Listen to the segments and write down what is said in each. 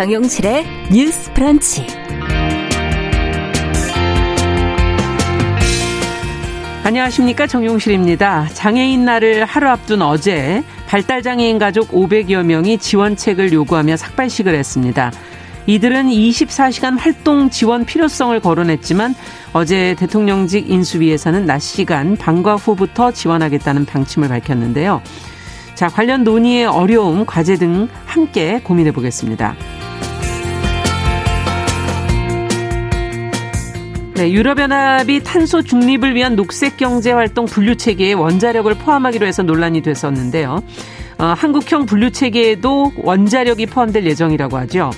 정용실의 뉴스 프런치. 안녕하십니까 정용실입니다. 장애인 날을 하루 앞둔 어제 발달장애인 가족 500여 명이 지원책을 요구하며 삭발식을 했습니다. 이들은 24시간 활동 지원 필요성을 거론했지만 어제 대통령직 인수위에서는 낮 시간 방과 후부터 지원하겠다는 방침을 밝혔는데요. 자, 관련 논의의 어려움, 과제 등 함께 고민해 보겠습니다. 네, 유럽연합이 탄소 중립을 위한 녹색 경제 활동 분류 체계에 원자력을 포함하기로 해서 논란이 됐었는데요. 어, 한국형 분류 체계에도 원자력이 포함될 예정이라고 하죠.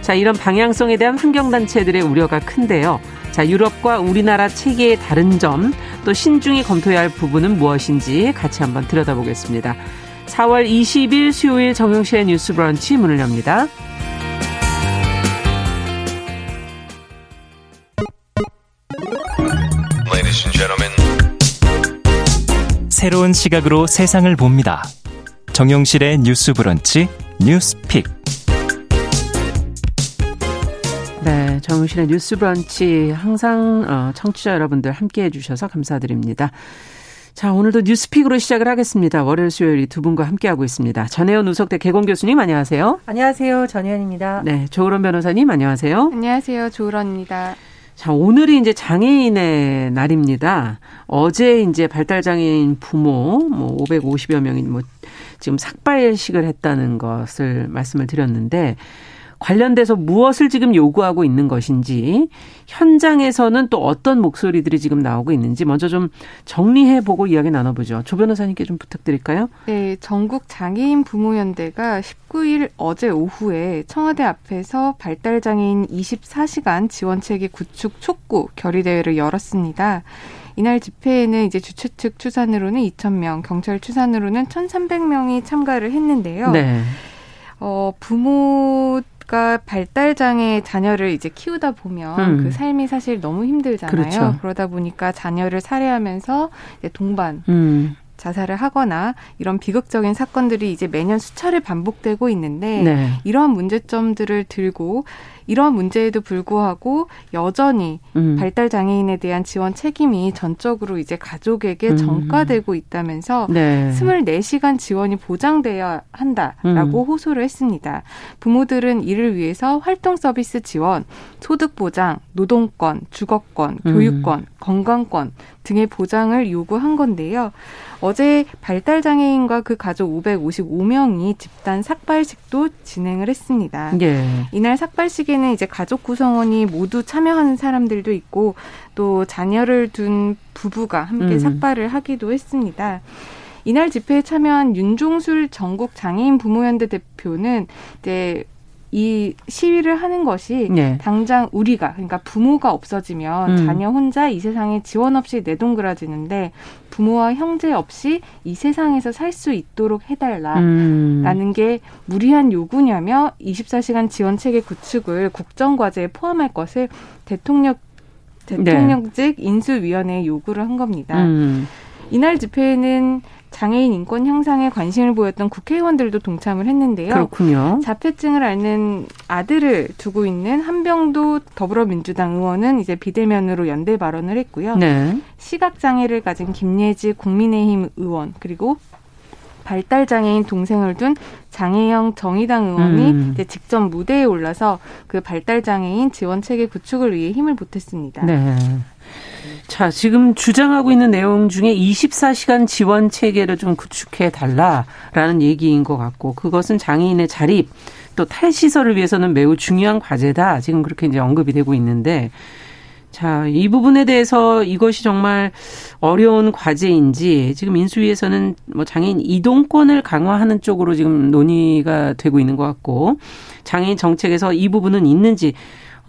자, 이런 방향성에 대한 환경단체들의 우려가 큰데요. 자, 유럽과 우리나라 체계의 다른 점, 또 신중히 검토해야 할 부분은 무엇인지 같이 한번 들여다보겠습니다. 4월 20일 수요일 정용실의 뉴스 브런치 문을 엽니다. 새로운 시각으로 세상을 봅니다. 정용실의 뉴스 브런치 뉴스픽. 네, 정용실의 뉴스 브런치 항상 어, 청취자 여러분들 함께 해 주셔서 감사드립니다. 자, 오늘도 뉴스픽으로 시작을 하겠습니다. 월요일, 수요일 두 분과 함께하고 있습니다. 전혜연 우석대 개공 교수님 안녕하세요. 안녕하세요. 전혜연입니다. 네, 조으론 변호사님 안녕하세요. 안녕하세요. 조으론입니다. 자, 오늘이 이제 장애인의 날입니다. 어제 이제 발달 장애인 부모 뭐 550여 명이 뭐 지금 삭발식을 했다는 것을 말씀을 드렸는데 관련돼서 무엇을 지금 요구하고 있는 것인지 현장에서는 또 어떤 목소리들이 지금 나오고 있는지 먼저 좀 정리해 보고 이야기 나눠보죠. 조 변호사님께 좀 부탁드릴까요? 네, 전국 장애인 부모연대가 19일 어제 오후에 청와대 앞에서 발달 장애인 24시간 지원 체계 구축 촉구 결의 대회를 열었습니다. 이날 집회에는 이제 주최 측 추산으로는 2,000명, 경찰 추산으로는 1,300명이 참가를 했는데요. 네. 어, 부모 가 발달 장애 자녀를 이제 키우다 보면 음. 그 삶이 사실 너무 힘들잖아요. 그렇죠. 그러다 보니까 자녀를 살해하면서 동반 음. 자살을 하거나 이런 비극적인 사건들이 이제 매년 수차례 반복되고 있는데 네. 이러한 문제점들을 들고 이러한 문제에도 불구하고 여전히 음. 발달 장애인에 대한 지원 책임이 전적으로 이제 가족에게 음. 전가되고 있다면서 네. 24시간 지원이 보장돼야 한다라고 음. 호소를 했습니다. 부모들은 이를 위해서 활동 서비스 지원, 소득 보장, 노동권, 주거권, 음. 교육권, 건강권 등의 보장을 요구한 건데요. 어제 발달 장애인과 그 가족 555명이 집단 삭발식도 진행을 했습니다. 예. 이날 삭발식에는 이제 가족 구성원이 모두 참여하는 사람들도 있고 또 자녀를 둔 부부가 함께 음. 삭발을 하기도 했습니다. 이날 집회에 참여한 윤종술 전국 장애인 부모연대 대표는 이제 이 시위를 하는 것이 네. 당장 우리가 그러니까 부모가 없어지면 음. 자녀 혼자 이 세상에 지원 없이 내동그라지는데 부모와 형제 없이 이 세상에서 살 수 있도록 해달라라는 음. 게 무리한 요구냐며 24시간 지원 체계 구축을 국정 과제에 포함할 것을 대통령 대통령직 네. 인수위원회에 요구를 한 겁니다. 음. 이날 집회에는 장애인 인권 향상에 관심을 보였던 국회의원들도 동참을 했는데요. 그렇군요. 자폐증을 앓는 아들을 두고 있는 한병도 더불어민주당 의원은 이제 비대면으로 연대 발언을 했고요. 네. 시각 장애를 가진 김예지 국민의힘 의원 그리고 발달 장애인 동생을 둔 장혜영 정의당 의원이 음. 이제 직접 무대에 올라서 그 발달 장애인 지원 체계 구축을 위해 힘을 보탰습니다. 네. 자, 지금 주장하고 있는 내용 중에 24시간 지원 체계를 좀 구축해 달라라는 얘기인 것 같고 그것은 장애인의 자립 또 탈시설을 위해서는 매우 중요한 과제다. 지금 그렇게 이제 언급이 되고 있는데 자, 이 부분에 대해서 이것이 정말 어려운 과제인지 지금 인수위에서는 뭐 장애인 이동권을 강화하는 쪽으로 지금 논의가 되고 있는 것 같고 장애인 정책에서 이 부분은 있는지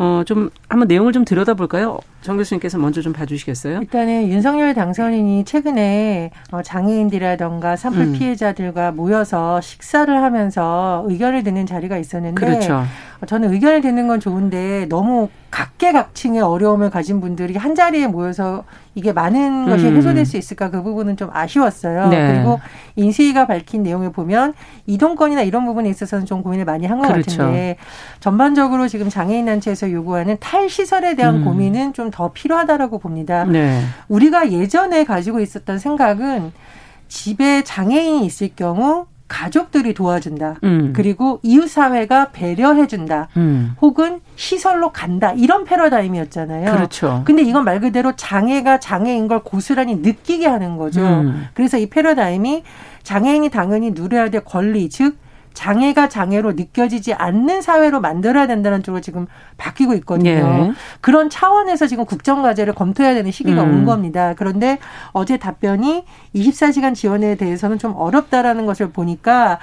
어, 좀 한번 내용을 좀 들여다볼까요? 정 교수님께서 먼저 좀 봐주시겠어요? 일단은 윤석열 당선인이 최근에 어, 장애인들이라던가 산불 음. 피해자들과 모여서 식사를 하면서 의견을 듣는 자리가 있었는데 그렇죠. 저는 의견을 듣는 건 좋은데 너무 각계각층의 어려움을 가진 분들이 한 자리에 모여서 이게 많은 것이 음. 해소될 수 있을까 그 부분은 좀 아쉬웠어요. 네. 그리고 인수위가 밝힌 내용을 보면 이동권이나 이런 부분에 있어서는 좀 고민을 많이 한것 그렇죠. 같은데 전반적으로 지금 장애인 단체에서 요구하는 탈시설에 대한 음. 고민은 좀 더 필요하다라고 봅니다. 네. 우리가 예전에 가지고 있었던 생각은 집에 장애인이 있을 경우 가족들이 도와준다. 음. 그리고 이웃 사회가 배려해준다. 음. 혹은 시설로 간다. 이런 패러다임이었잖아요. 그렇죠. 근데 이건 말 그대로 장애가 장애인 걸 고스란히 느끼게 하는 거죠. 음. 그래서 이 패러다임이 장애인이 당연히 누려야 될 권리, 즉 장애가 장애로 느껴지지 않는 사회로 만들어야 된다는 쪽으로 지금 바뀌고 있거든요. 예. 그런 차원에서 지금 국정과제를 검토해야 되는 시기가 음. 온 겁니다. 그런데 어제 답변이 24시간 지원에 대해서는 좀 어렵다라는 것을 보니까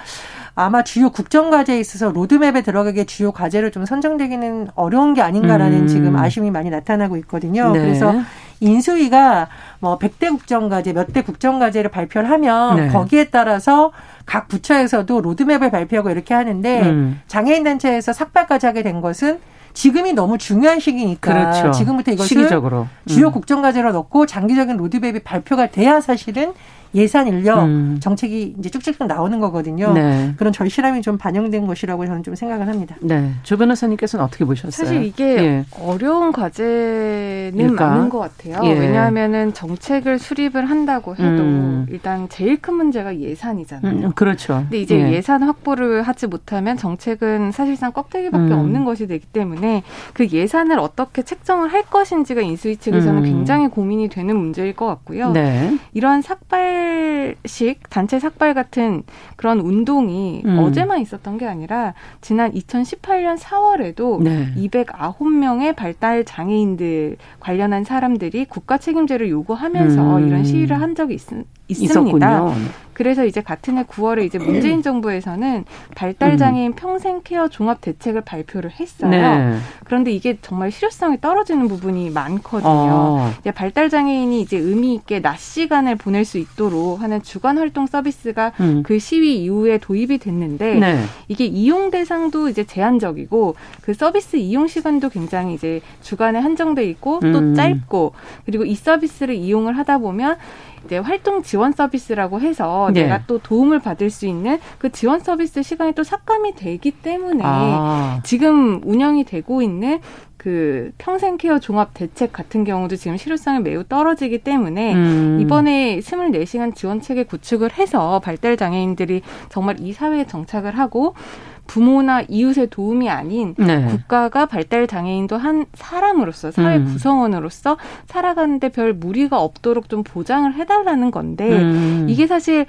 아마 주요 국정과제에 있어서 로드맵에 들어가게 주요 과제를 좀 선정되기는 어려운 게 아닌가라는 음. 지금 아쉬움이 많이 나타나고 있거든요. 네. 그래서 인수위가 뭐 100대 국정과제, 몇 대 국정과제를 발표를 하면 네. 거기에 따라서 각 부처에서도 로드맵을 발표하고 이렇게 하는데 음. 장애인 단체에서 삭발까지 하게 된 것은 지금이 너무 중요한 시기니까 그렇죠. 지금부터 이것을 시기적으로. 주요 음. 국정과제로 넣고 장기적인 로드맵이 발표가 돼야 사실은 예산 인력 음. 정책이 이제 쭉쭉쭉 나오는 거거든요. 네. 그런 절실함이 좀 반영된 것이라고 저는 좀 생각을 합니다. 네. 조 변호사님께서는 어떻게 보셨어요? 사실 이게 예. 어려운 과제는 일까? 맞는 것 같아요. 예. 왜냐하면은 정책을 수립을 한다고 해도 음. 일단 제일 큰 문제가 예산이잖아요. 음, 그렇죠. 근데 이제 예. 산 확보를 하지 못하면 정책은 사실상 껍데기밖에 음. 없는 것이 되기 때문에 그 예산을 어떻게 책정을 할 것인지가 인수위 측에서는 음. 굉장히 고민이 되는 문제일 것 같고요. 네. 이러한 삭발 삭발식 단체 삭발 같은 그런 운동이 음. 어제만 있었던 게 아니라 지난 2018년 4월에도 네. 209명의 발달 장애인들 관련한 사람들이 국가 책임제를 요구하면서 음. 이런 시위를 한 적이 있, 있습니다. 있었군요. 그래서 이제 같은 해 9월에 이제 문재인 정부에서는 발달 장애인 음. 평생 케어 종합 대책을 발표를 했어요. 네. 그런데 이게 정말 실효성이 떨어지는 부분이 많거든요. 어. 이제 발달 장애인이 이제 의미 있게 낮 시간을 보낼 수 있도록 하는 주간 활동 서비스가 음. 그 시위 이후에 도입이 됐는데 네. 이게 이용 대상도 이제 제한적이고 그 서비스 이용 시간도 굉장히 이제 주간에 한정돼 있고 또 음. 짧고 그리고 이 서비스를 이용을 하다 보면 이제 활동 지원 서비스라고 해서 네. 내가 또 도움을 받을 수 있는 그 지원 서비스 시간이 또 삭감이 되기 때문에 아. 지금 운영이 되고 있는 그 평생 케어 종합 대책 같은 경우도 지금 실효성이 매우 떨어지기 때문에 음. 이번에 24시간 지원 체계 구축을 해서 발달 장애인들이 정말 이 사회에 정착을 하고 부모나 이웃의 도움이 아닌 네. 국가가 발달 장애인도 한 사람으로서 사회 음. 구성원으로서 살아가는데 별 무리가 없도록 좀 보장을 해달라는 건데 음. 이게 사실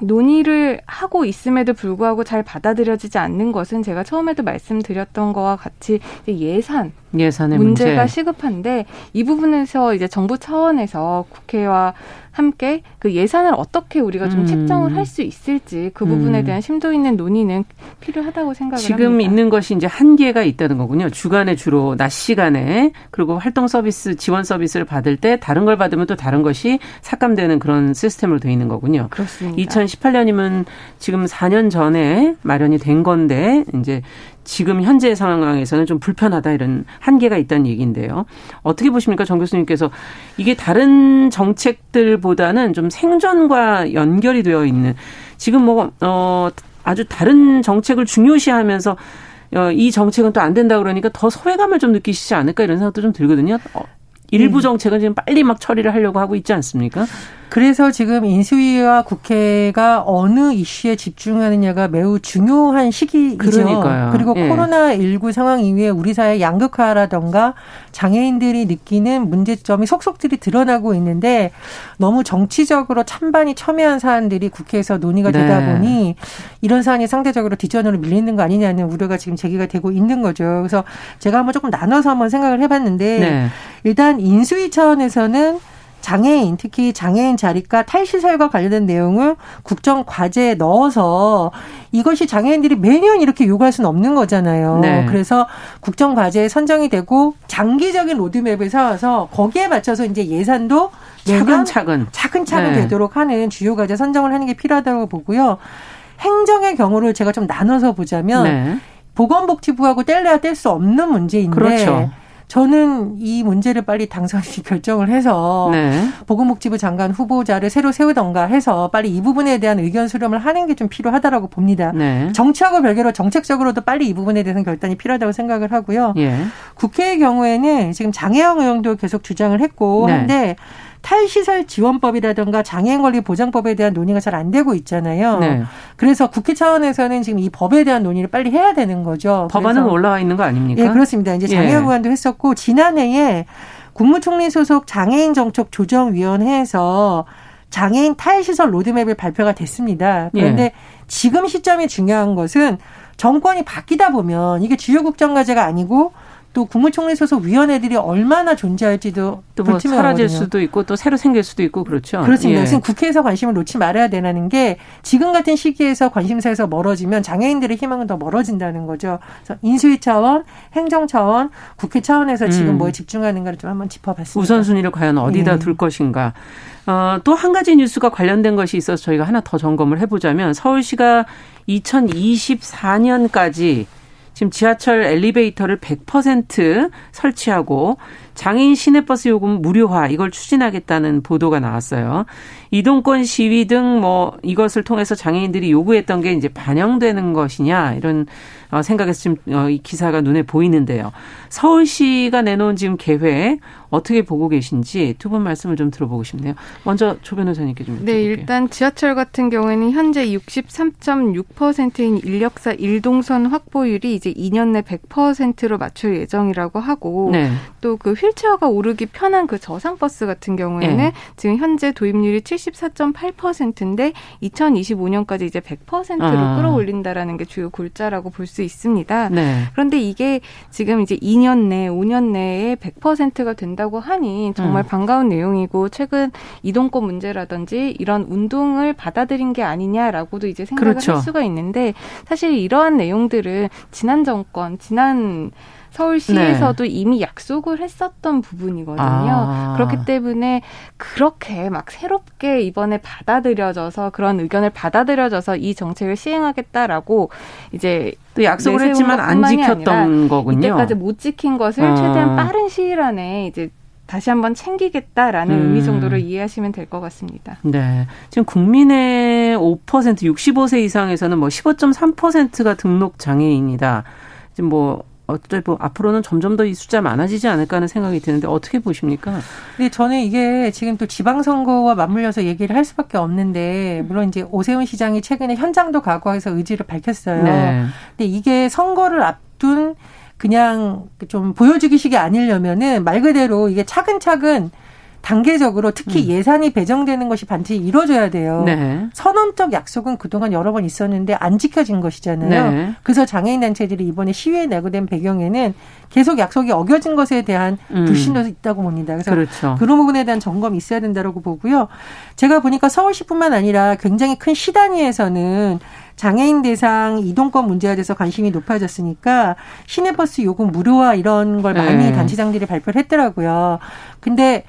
논의를 하고 있음에도 불구하고 잘 받아들여지지 않는 것은 제가 처음에도 말씀드렸던 거와 같이 예산 예산의 문제가 문제. 시급한데 이 부분에서 이제 정부 차원에서 국회와 함께 그 예산을 어떻게 우리가 좀 음. 책정을 할 수 있을지 그 부분에 음. 대한 심도 있는 논의는 필요하다고 생각을 지금 합니다. 있는 것이 이제 한계가 있다는 거군요. 주간에 주로 낮 시간에 그리고 활동 서비스 지원 서비스를 받을 때 다른 걸 받으면 또 다른 것이 삭감되는 그런 시스템으로 되어 있는 거군요. 그렇습니다. 2018년이면 지금 4년 전에 마련이 된 건데 이제 지금 현재 상황에서는 좀 불편하다 이런 한계가 있다는 얘기인데요. 어떻게 보십니까, 정 교수님께서 이게 다른 정책들보다는 좀 생존과 연결이 되어 있는 지금 뭐 어, 아주 다른 정책을 중요시하면서 어, 이 정책은 또 안 된다 그러니까 더 소외감을 좀 느끼시지 않을까 이런 생각도 좀 들거든요. 어, 일부 네. 정책은 지금 빨리 막 처리를 하려고 하고 있지 않습니까? 그래서 지금 인수위와 국회가 어느 이슈에 집중하느냐가 매우 중요한 시기이죠. 그러니까요. 그리고 예. 코로나19 상황 이후에 우리 사회 양극화라던가 장애인들이 느끼는 문제점이 속속들이 드러나고 있는데 너무 정치적으로 찬반이 첨예한 사안들이 국회에서 논의가 되다 네. 보니 이런 사안이 상대적으로 뒷전으로 밀리는 거 아니냐는 우려가 지금 제기가 되고 있는 거죠. 그래서 제가 한번 조금 나눠서 한번 생각을 해봤는데 네. 일단 인수위 차원에서는 장애인 특히 장애인 자립과 탈시설과 관련된 내용을 국정 과제에 넣어서 이것이 장애인들이 매년 이렇게 요구할 수는 없는 거잖아요. 네. 그래서 국정 과제에 선정이 되고 장기적인 로드맵을 세워서 거기에 맞춰서 이제 예산도 차근차근 차근차근 네. 되도록 하는 주요 과제 선정을 하는 게 필요하다고 보고요. 행정의 경우를 제가 좀 나눠서 보자면 네. 보건복지부하고 뗄래야 뗄 수 없는 문제인데 그렇죠. 저는 이 문제를 빨리 당선이 결정을 해서 네. 보건복지부 장관 후보자를 새로 세우던가 해서 빨리 이 부분에 대한 의견 수렴을 하는 게 좀 필요하다라고 봅니다. 네. 정치하고 별개로 정책적으로도 빨리 이 부분에 대해서는 결단이 필요하다고 생각을 하고요. 예. 국회의 경우에는 지금 장혜영 의원도 계속 주장을 했고 네. 한데 탈시설 지원법이라든가 장애인 권리 보장법에 대한 논의가 잘 안 되고 있잖아요. 네. 그래서 국회 차원에서는 지금 이 법에 대한 논의를 빨리 해야 되는 거죠. 법안은 올라와 있는 거 아닙니까? 예, 그렇습니다. 이제 장애인 의원도 예. 했었고 지난해에 국무총리 소속 장애인 정책 조정위원회에서 장애인 탈시설 로드맵을 발표가 됐습니다. 그런데 예. 지금 시점이 중요한 것은 정권이 바뀌다 보면 이게 주요 국정과제가 아니고 또 국무총리 소속 위원회들이 얼마나 존재할지도 또뭐 사라질 수도 있고 또 새로 생길 수도 있고 그렇죠. 그렇습니다. 예. 국회에서 관심을 놓지 말아야 되는 게 지금 같은 시기에서 관심사에서 멀어지면 장애인들의 희망은 더 멀어진다는 거죠. 그래서 인수위 차원, 행정 차원, 국회 차원에서 지금 음. 뭐에 집중하는가를 좀 한번 짚어봤습니다. 우선순위를 과연 어디다 예. 둘 것인가. 어, 또 한 가지 뉴스가 관련된 것이 있어서 저희가 하나 더 점검을 해보자면 서울시가 2024년까지 지금 지하철 엘리베이터를 100% 설치하고 장애인 시내버스 요금 무료화 이걸 추진하겠다는 보도가 나왔어요. 이동권 시위 등 뭐 이것을 통해서 장애인들이 요구했던 게 이제 반영되는 것이냐 이런 어, 생각에서 지금 어, 이 기사가 눈에 보이는데요. 서울시가 내놓은 지금 계획 어떻게 보고 계신지 두 분 말씀을 좀 들어보고 싶네요. 먼저 조 변호사님께 좀. 네, 일단 지하철 같은 경우에는 현재 63.6%인 인력사 일동선 확보율이 이제 2년 내 100%로 맞출 예정이라고 하고 네. 또그 휠체어가 오르기 편한 그 저상 버스 같은 경우에는 네. 지금 현재 도입률이 74.8%인데 2025년까지 이제 100%로 아. 끌어올린다라는 게 주요 골자라고 볼 수 있습니다. 네. 그런데 이게 지금 이제 2년 내, 5년 내에 100%가 된다 고 하니 정말 음. 반가운 내용이고 최근 이동권 문제라든지 이런 운동을 받아들인 게 아니냐라고도 이제 생각을 그렇죠. 할 수가 있는데 사실 이러한 내용들은 지난 정권, 지난 서울시에서도 네. 이미 약속을 했었던 부분이거든요. 아. 그렇기 때문에 그렇게 막 새롭게 이번에 받아들여져서 그런 의견을 받아들여져서 이 정책을 시행하겠다라고 이제 또 약속을 했지만 안 지켰던 거군요. 이때까지 못 지킨 것을 아. 최대한 빠른 시일 안에 이제 다시 한번 챙기겠다라는 음. 의미 정도로 이해하시면 될 것 같습니다. 네. 지금 국민의 5% 65세 이상에서는 뭐 15.3%가 등록 장애인이다. 지금 뭐 어차피 뭐 앞으로는 점점 더 이 숫자 많아지지 않을까 하는 생각이 드는데 어떻게 보십니까? 네, 저는 이게 지금 또 지방선거와 맞물려서 얘기를 할 수밖에 없는데 물론 이제 오세훈 시장이 최근에 현장도 가고 해서 의지를 밝혔어요. 네. 근데 이게 선거를 앞둔 그냥 좀 보여주기식이 아니려면은 말 그대로 이게 차근차근 단계적으로 특히 음. 예산이 배정되는 것이 반드시 이루어져야 돼요. 네. 선언적 약속은 그동안 여러 번 있었는데 안 지켜진 것이잖아요. 네. 그래서 장애인 단체들이 이번에 시위에 내고 된 배경에는 계속 약속이 어겨진 것에 대한 음. 불신도 있다고 봅니다. 그래서 그렇죠. 그런 부분에 대한 점검이 있어야 된다고 보고요. 제가 보니까 서울시뿐만 아니라 굉장히 큰 시 단위에서는 장애인 대상 이동권 문제에 대해서 관심이 높아졌으니까 시내버스 요금 무료화 이런 걸 많이 네. 단체장들이 발표를 했더라고요. 근데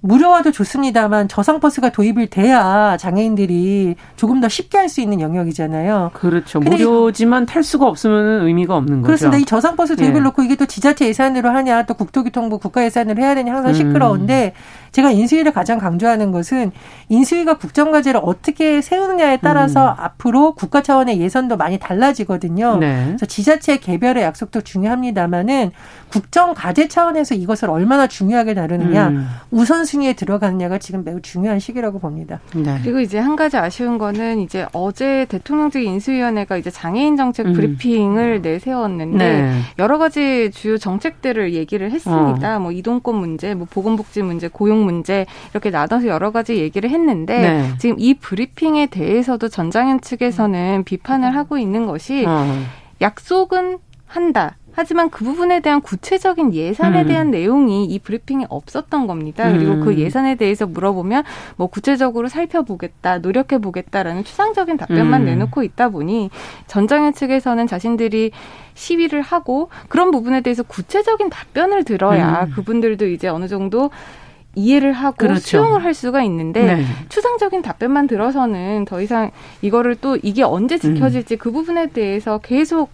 무료화도 좋습니다만 저상 버스가 도입이 돼야 장애인들이 조금 더 쉽게 할 수 있는 영역이잖아요. 그렇죠. 무료지만 탈 수가 없으면 의미가 없는 거죠. 그렇습니다. 이 저상 버스 도입을 예. 놓고 이게 또 지자체 예산으로 하냐 또 국토교통부 국가 예산으로 해야 되냐 항상 시끄러운데 음. 제가 인수위를 가장 강조하는 것은 인수위가 국정과제를 어떻게 세우느냐에 따라서 음. 앞으로 국가 차원의 예산도 많이 달라지거든요. 네. 그래서 지자체 개별의 약속도 중요합니다만은 국정과제 차원에서 이것을 얼마나 중요하게 다루느냐 음. 우선 순위에 들어가느냐가 지금 매우 중요한 시기라고 봅니다. 네. 그리고 이제 한 가지 아쉬운 거는 이제 어제 대통령직 인수위원회가 이제 장애인 정책 음. 브리핑을 내세웠는데 네. 여러 가지 주요 정책들을 얘기를 했습니다. 어. 뭐 이동권 문제, 뭐 보건복지 문제, 고용 고용 문제 이렇게 나눠서 여러 가지 얘기를 했는데 네. 지금 이 브리핑에 대해서도 전장현 측에서는 비판을 하고 있는 것이 어. 약속은 한다. 하지만 그 부분에 대한 구체적인 예산에 음. 대한 내용이 이 브리핑에 없었던 겁니다. 그리고 그 음. 예산에 대해서 물어보면 뭐 구체적으로 살펴보겠다, 노력해 보겠다라는 추상적인 답변만 음. 내놓고 있다 보니 전장현 측에서는 자신들이 시위를 하고 그런 부분에 대해서 구체적인 답변을 들어야 음. 그분들도 이제 어느 정도 이해를 하고 그렇죠. 수용을 할 수가 있는데 네. 추상적인 답변만 들어서는 더 이상 이거를 또 이게 언제 음. 지켜질지 음. 그 부분에 대해서 계속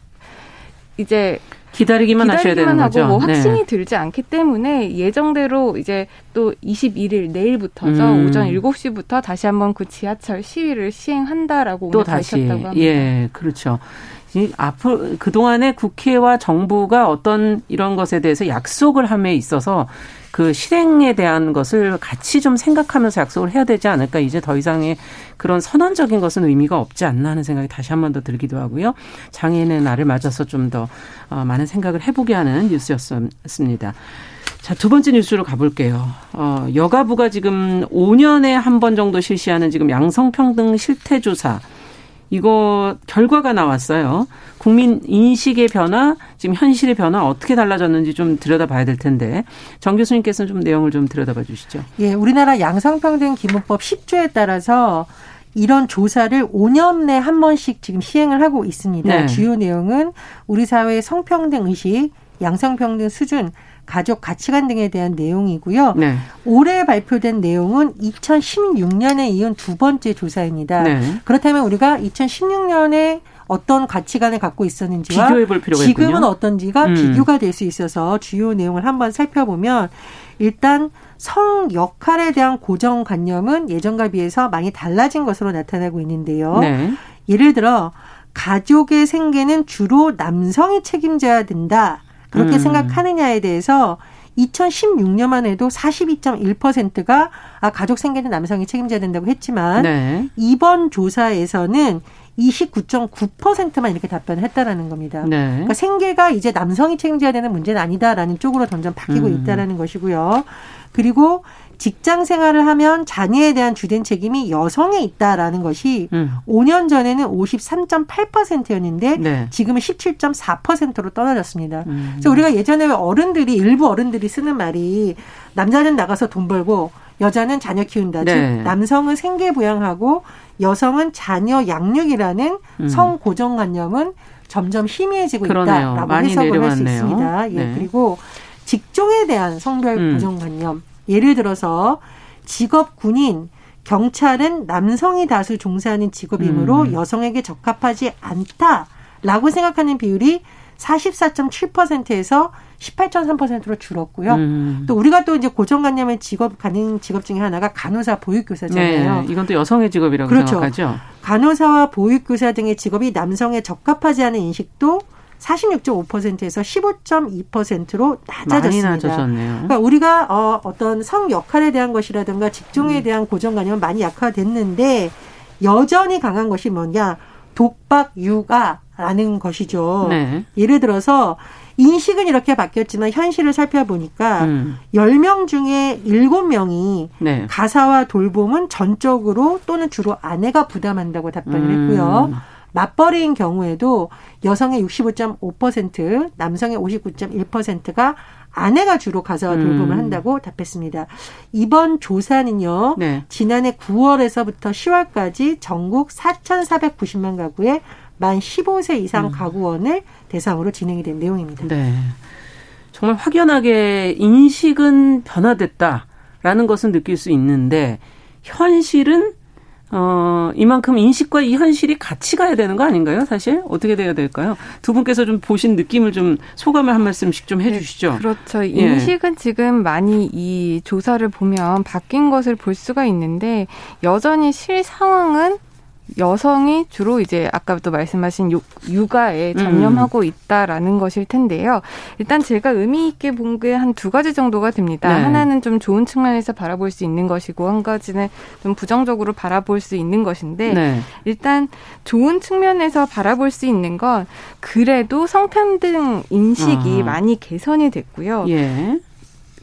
이제 기다리기만, 기다리기만 하셔야 되는 하고 거죠. 뭐 확신이 네. 들지 않기 때문에 예정대로 이제 또 21일 내일부터죠. 음. 오전 7시부터 다시 한번 그 지하철 시위를 시행한다라고 또 다시 밝혔다고 합니다. 예, 그렇죠. 앞으로 그동안에 국회와 정부가 어떤 이런 것에 대해서 약속을 함에 있어서 그 실행에 대한 것을 같이 좀 생각하면서 약속을 해야 되지 않을까. 이제 더 이상의 그런 선언적인 것은 의미가 없지 않나 하는 생각이 다시 한 번 더 들기도 하고요. 장애인의 날을 맞아서 좀더 어, 많은 생각을 해보게 하는 뉴스였습니다. 자, 두 번째 뉴스로 가볼게요. 어, 여가부가 지금 5년에 한 번 정도 실시하는 지금 양성평등 실태조사 이거 결과가 나왔어요. 국민 인식의 변화, 지금 현실의 변화 어떻게 달라졌는지 좀 들여다봐야 될 텐데 정 교수님께서는 좀 내용을 좀 들여다봐 주시죠. 예, 우리나라 양성평등 기본법 10조에 따라서 이런 조사를 5년 내 한 번씩 지금 시행을 하고 있습니다. 네. 주요 내용은 우리 사회의 성평등 의식, 양성평등 수준, 가족 가치관 등에 대한 내용이고요. 네. 올해 발표된 내용은 2016년에 이은 두 번째 조사입니다. 네. 그렇다면 우리가 2016년에 어떤 가치관을 갖고 있었는지와 지금은 있군요. 어떤지가 음. 비교가 될 수 있어서 주요 내용을 한번 살펴보면 일단 성 역할에 대한 고정관념은 예전과 비해서 많이 달라진 것으로 나타나고 있는데요. 네. 예를 들어 가족의 생계는 주로 남성이 책임져야 된다. 그렇게 음. 생각하느냐에 대해서 2016년만 해도 42.1%가 아, 가족 생계는 남성이 책임져야 된다고 했지만 네. 이번 조사에서는 29.9%만 이렇게 답변을 했다라는 겁니다. 네. 그러니까 생계가 이제 남성이 책임져야 되는 문제는 아니다라는 쪽으로 점점 바뀌고 음. 있다라는 것이고요. 그리고 직장 생활을 하면 자녀에 대한 주된 책임이 여성에 있다라는 것이 음. 5년 전에는 53.8%였는데 네. 지금은 17.4%로 떨어졌습니다. 음. 그래서 우리가 예전에 어른들이 일부 어른들이 쓰는 말이 남자는 나가서 돈 벌고 여자는 자녀 키운다. 네. 즉 남성은 생계 부양하고 여성은 자녀 양육이라는 음. 성 고정관념은 점점 희미해지고 그러네요. 있다라고 해석을 할 수 있습니다. 예, 네. 그리고 직종에 대한 성별 음. 고정관념. 예를 들어서 직업 군인, 경찰은 남성이 다수 종사하는 직업이므로 음. 여성에게 적합하지 않다라고 생각하는 비율이 44.7%에서 18.3%로 줄었고요. 음. 또 우리가 또 이제 고정관념의 직업 가는 직업 중에 하나가 간호사 보육교사잖아요. 네, 이건 또 여성의 직업이라고 그렇죠. 생각하죠. 간호사와 보육교사 등의 직업이 남성에 적합하지 않은 인식도 46.5%에서 15.2%로 낮아졌습니다. 많이 낮아졌네요. 그러니까 우리가 어, 어떤 성 역할에 대한 것이라든가 직종에 음. 대한 고정관념은 많이 약화됐는데 여전히 강한 것이 뭐냐? 독박 육아라는 것이죠. 네. 예를 들어서 인식은 이렇게 바뀌었지만 현실을 살펴보니까 음. 10명 중에 7명이 네. 가사와 돌봄은 전적으로 또는 주로 아내가 부담한다고 답변을 음. 했고요. 맞벌이인 경우에도 여성의 65.5%, 남성의 59.1%가 아내가 주로 가사와 돌봄을 음. 한다고 답했습니다. 이번 조사는요, 네. 지난해 9월에서부터 10월까지 전국 4,490만 가구에 만 15세 이상 음. 가구원을 대상으로 진행이 된 내용입니다. 네. 정말 확연하게 인식은 변화됐다라는 것은 느낄 수 있는데 현실은 어, 이만큼 인식과 이 현실이 같이 가야 되는 거 아닌가요, 사실? 어떻게 돼야 될까요? 두 분께서 좀 보신 느낌을 좀 소감을 한 말씀씩 좀 해주시죠. 네, 그렇죠. 예. 인식은 지금 많이 이 조사를 보면 바뀐 것을 볼 수가 있는데 여전히 실 상황은 여성이 주로 이제 아까부터 말씀하신 육아에 전념하고 음. 있다라는 것일 텐데요. 일단 제가 의미 있게 본 게 한 두 가지 정도가 됩니다. 네. 하나는 좀 좋은 측면에서 바라볼 수 있는 것이고 한 가지는 좀 부정적으로 바라볼 수 있는 것인데 네. 일단 좋은 측면에서 바라볼 수 있는 건 그래도 성평등 인식이 아. 많이 개선이 됐고요. 예.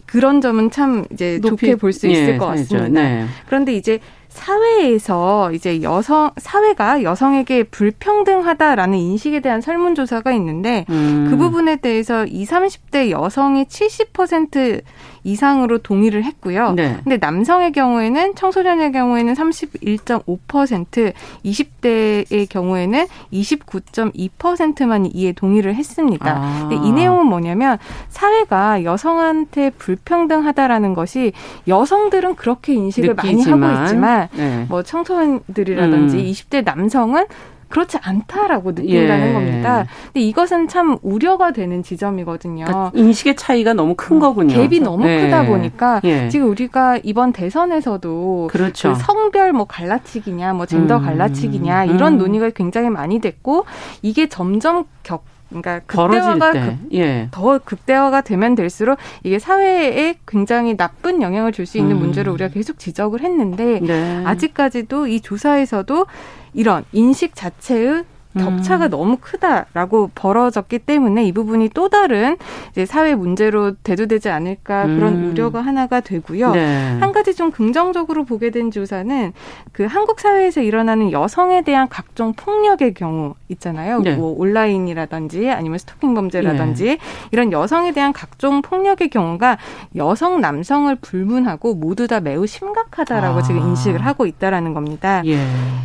그런 점은 참 이제 높이, 좋게 볼 수 있을 예, 것 같습니다. 네. 그런데 이제 사회에서 이제 여성 사회가 여성에게 불평등하다라는 인식에 대한 설문조사가 있는데 음. 그 부분에 대해서 20, 30대 여성이 70% 이상으로 동의를 했고요. 네. 근데 남성의 경우에는 청소년의 경우에는 31.5%, 20대의 경우에는 29.2%만 이에 동의를 했습니다. 아. 근데 이 내용은 뭐냐면 사회가 여성한테 불평등하다라는 것이 여성들은 그렇게 인식을 느끼지만, 많이 하고 있지만 네. 뭐 청소년들이라든지 음. 20대 남성은 그렇지 않다라고 느낀다는 예. 겁니다. 근데 이것은 참 우려가 되는 지점이거든요. 그러니까 인식의 차이가 너무 큰 음, 거군요. 갭이 너무 예. 크다 보니까 예. 지금 우리가 이번 대선에서도 그렇죠. 그 성별 뭐 갈라치기냐, 뭐 젠더 음. 갈라치기냐 이런 음. 논의가 굉장히 많이 됐고 이게 점점 격 그러니까 극대화가 급, 예. 더 극대화가 되면 될수록 이게 사회에 굉장히 나쁜 영향을 줄 수 있는 음. 문제를 우리가 계속 지적을 했는데 네. 아직까지도 이 조사에서도 이런 인식 자체의 격차가 음. 너무 크다라고 벌어졌기 때문에 이 부분이 또 다른 이제 사회 문제로 대두되지 않을까 그런 음. 우려가 하나가 되고요. 네. 한 가지 좀 긍정적으로 보게 된 조사는 그 한국 사회에서 일어나는 여성에 대한 각종 폭력의 경우 있잖아요. 네. 뭐 온라인이라든지 아니면 스토킹 범죄라든지 네. 이런 여성에 대한 각종 폭력의 경우가 여성 남성을 불문하고 모두 다 매우 심각하다라고 아. 지금 인식을 하고 있다라는 겁니다. 예.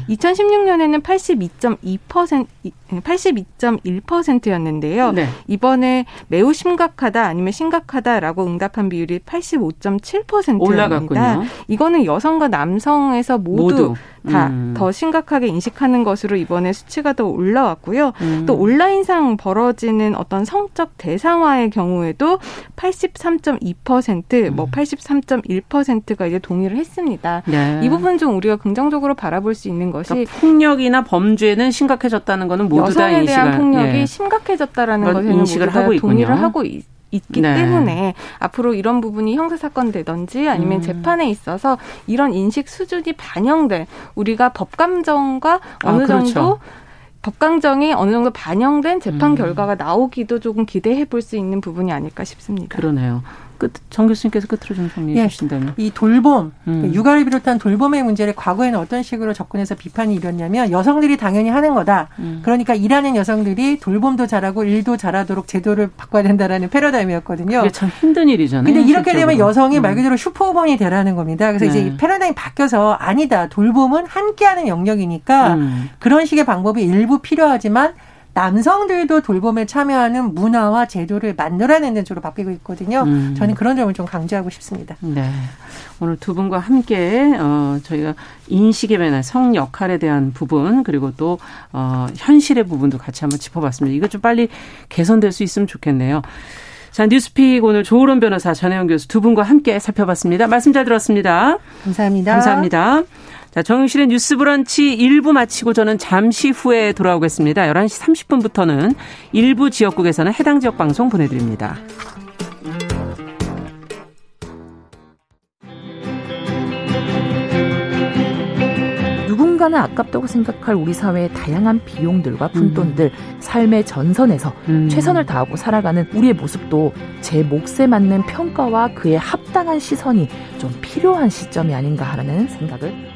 2016년에는 82.2% 82.1%였는데요. 네. 이번에 매우 심각하다 아니면 심각하다라고 응답한 비율이 85.7%입니다. 올라갔군요. 이거는 여성과 남성에서 모두, 모두. 다더 음. 심각하게 인식하는 것으로 이번에 수치가 더 올라왔고요. 음. 또 온라인상 벌어지는 어떤 성적 대상화의 경우에도 83.2%, 음. 뭐 83.1%가 이제 동의를 했습니다. 네. 이 부분 좀 우리가 긍정적으로 바라볼 수 있는 것이 그러니까 폭력이나 범죄는 심각해졌다는 것은 모두 다 여성에 대한 폭력이 예. 심각해졌다라는 것에는 인식을 하고 동의를 하고 있. 있기 네. 때문에 앞으로 이런 부분이 형사 사건 되든지 아니면 음. 재판에 있어서 이런 인식 수준이 반영된 우리가 법 감정과 아, 어느 아, 그렇죠. 정도 법강정이 어느 정도 반영된 재판 음. 결과가 나오기도 조금 기대해 볼 수 있는 부분이 아닐까 싶습니다. 그러네요. 끝, 정 교수님께서 끝으로 좀 정리해 예, 주신다면. 이 돌봄, 음. 그 육아를 비롯한 돌봄의 문제를 과거에는 어떤 식으로 접근해서 비판이 일었냐면 여성들이 당연히 하는 거다. 음. 그러니까 일하는 여성들이 돌봄도 잘하고 일도 잘하도록 제도를 바꿔야 된다라는 패러다임이었거든요. 그게 참 힘든 일이잖아요. 근데 이렇게 실제로. 되면 여성이 음. 말 그대로 슈퍼우먼이 되라는 겁니다. 그래서 네. 이제 패러다임이 바뀌어서 아니다. 돌봄은 함께하는 영역이니까 음. 그런 식의 방법이 일부 필요하지만 남성들도 돌봄에 참여하는 문화와 제도를 만들어내는 쪽으로 바뀌고 있거든요. 음. 저는 그런 점을 좀 강조하고 싶습니다. 네. 오늘 두 분과 함께 어 저희가 인식의 변화, 성 역할에 대한 부분 그리고 또 어 현실의 부분도 같이 한번 짚어봤습니다. 이거 좀 빨리 개선될 수 있으면 좋겠네요. 자, 뉴스픽 오늘 조으론 변호사 전혜영 교수 두 분과 함께 살펴봤습니다. 말씀 잘 들었습니다. 감사합니다. 감사합니다. 자, 정영실의 뉴스 브런치 1부 마치고 저는 잠시 후에 돌아오겠습니다. 11시 30분부터는 일부 지역국에서는 해당 지역 방송 보내드립니다. 누군가는 아깝다고 생각할 우리 사회의 다양한 비용들과 푼돈들, 음. 삶의 전선에서 음. 최선을 다하고 살아가는 우리의 모습도 제 몫에 맞는 평가와 그에 합당한 시선이 좀 필요한 시점이 아닌가 하는 생각을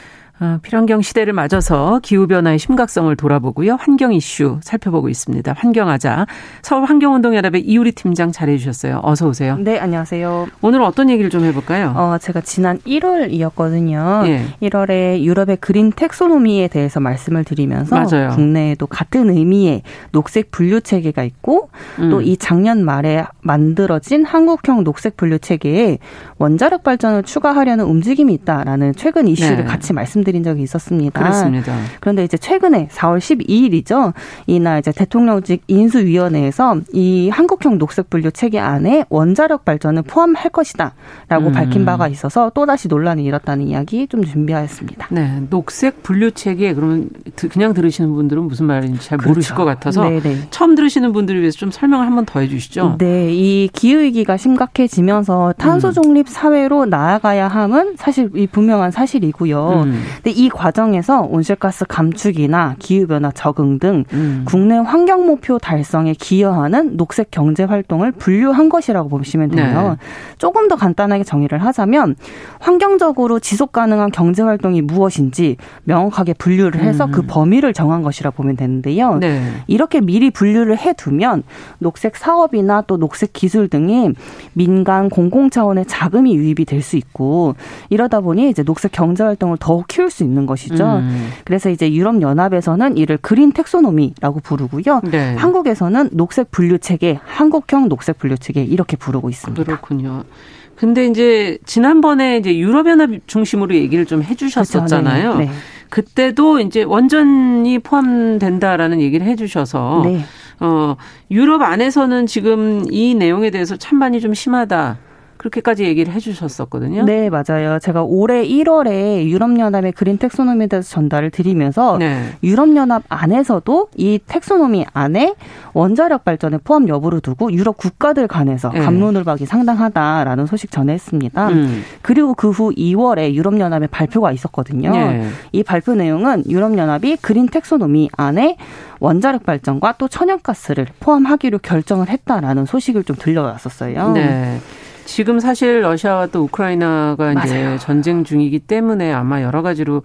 어, 필환경 시대를 맞아서 기후변화의 심각성을 돌아보고요. 환경 이슈 살펴보고 있습니다. 환경하자. 서울환경운동연합의 이우리 팀장 잘해 주셨어요. 어서 오세요. 네, 안녕하세요. 오늘 어떤 얘기를 좀 해볼까요? 어, 제가 지난 1월이었거든요. 예. 1월에 유럽의 그린 텍소노미에 대해서 말씀을 드리면서 맞아요. 국내에도 같은 의미의 녹색 분류 체계가 있고 음. 또이 작년 말에 만들어진 한국형 녹색 분류 체계에 원자력 발전을 추가하려는 움직임이 있다라는 최근 이슈를 네. 같이 말씀드렸 말씀드린 적이 있었습니다. 그렇습니다. 그런데 이제 최근에 4월 12일이죠. 이날 이제 대통령직 인수위원회에서 이 한국형 녹색분류 체계 안에 원자력 발전을 포함할 것이다라고 음. 밝힌 바가 있어서 또 다시 논란이 일었다는 이야기 좀 준비하였습니다. 네, 녹색 분류 체계 그러면 그냥 들으시는 분들은 무슨 말인지 잘 그렇죠. 모르실 것 같아서 네네. 처음 들으시는 분들을 위해서 좀 설명을 한번 더 해주시죠. 네, 이 기후 위기가 심각해지면서 탄소 음. 중립 사회로 나아가야 함은 사실 이 분명한 사실이고요. 음. 근데 이 과정에서 온실가스 감축이나 기후 변화 적응 등 음. 국내 환경 목표 달성에 기여하는 녹색 경제 활동을 분류한 것이라고 보시면 돼요. 네. 조금 더 간단하게 정의를 하자면 환경적으로 지속 가능한 경제 활동이 무엇인지 명확하게 분류를 해서 그 음. 범위를 정한 것이라 보면 되는데요. 네. 이렇게 미리 분류를 해 두면 녹색 사업이나 또 녹색 기술 등이 민간 공공 차원의 자금이 유입이 될 수 있고 이러다 보니 이제 녹색 경제 활동을 더욱 키울 수 있는 것이죠. 음. 그래서 이제 유럽 연합에서는 이를 그린 텍소노미라고 부르고요. 네. 한국에서는 녹색 분류 체계, 한국형 녹색 분류 체계 이렇게 부르고 있습니다. 그렇군요. 근데 이제 지난번에 이제 유럽연합 중심으로 얘기를 좀 해주셨었잖아요. 그렇죠. 네. 네. 그때도 이제 원전이 포함된다라는 얘기를 해주셔서 네. 어 유럽 안에서는 지금 이 내용에 대해서 찬반이 좀 심하다. 그렇게까지 얘기를 해주셨었거든요. 네, 맞아요. 제가 올해 1월에 유럽연합의 그린 텍소노미에 대해서 전달을 드리면서 네. 유럽연합 안에서도 이 텍소노미 안에 원자력 발전의 포함 여부를 두고 유럽 국가들 간에서 네. 감론을박이 상당하다라는 소식 전했습니다. 음. 그리고 그 후 2월에 유럽연합의 발표가 있었거든요. 네. 이 발표 내용은 유럽연합이 그린 텍소노미 안에 원자력 발전과 또 천연가스를 포함하기로 결정을 했다라는 소식을 좀 들려왔었어요. 네. 지금 사실 러시아와 또 우크라이나가 맞아요. 이제 전쟁 중이기 때문에 아마 여러 가지로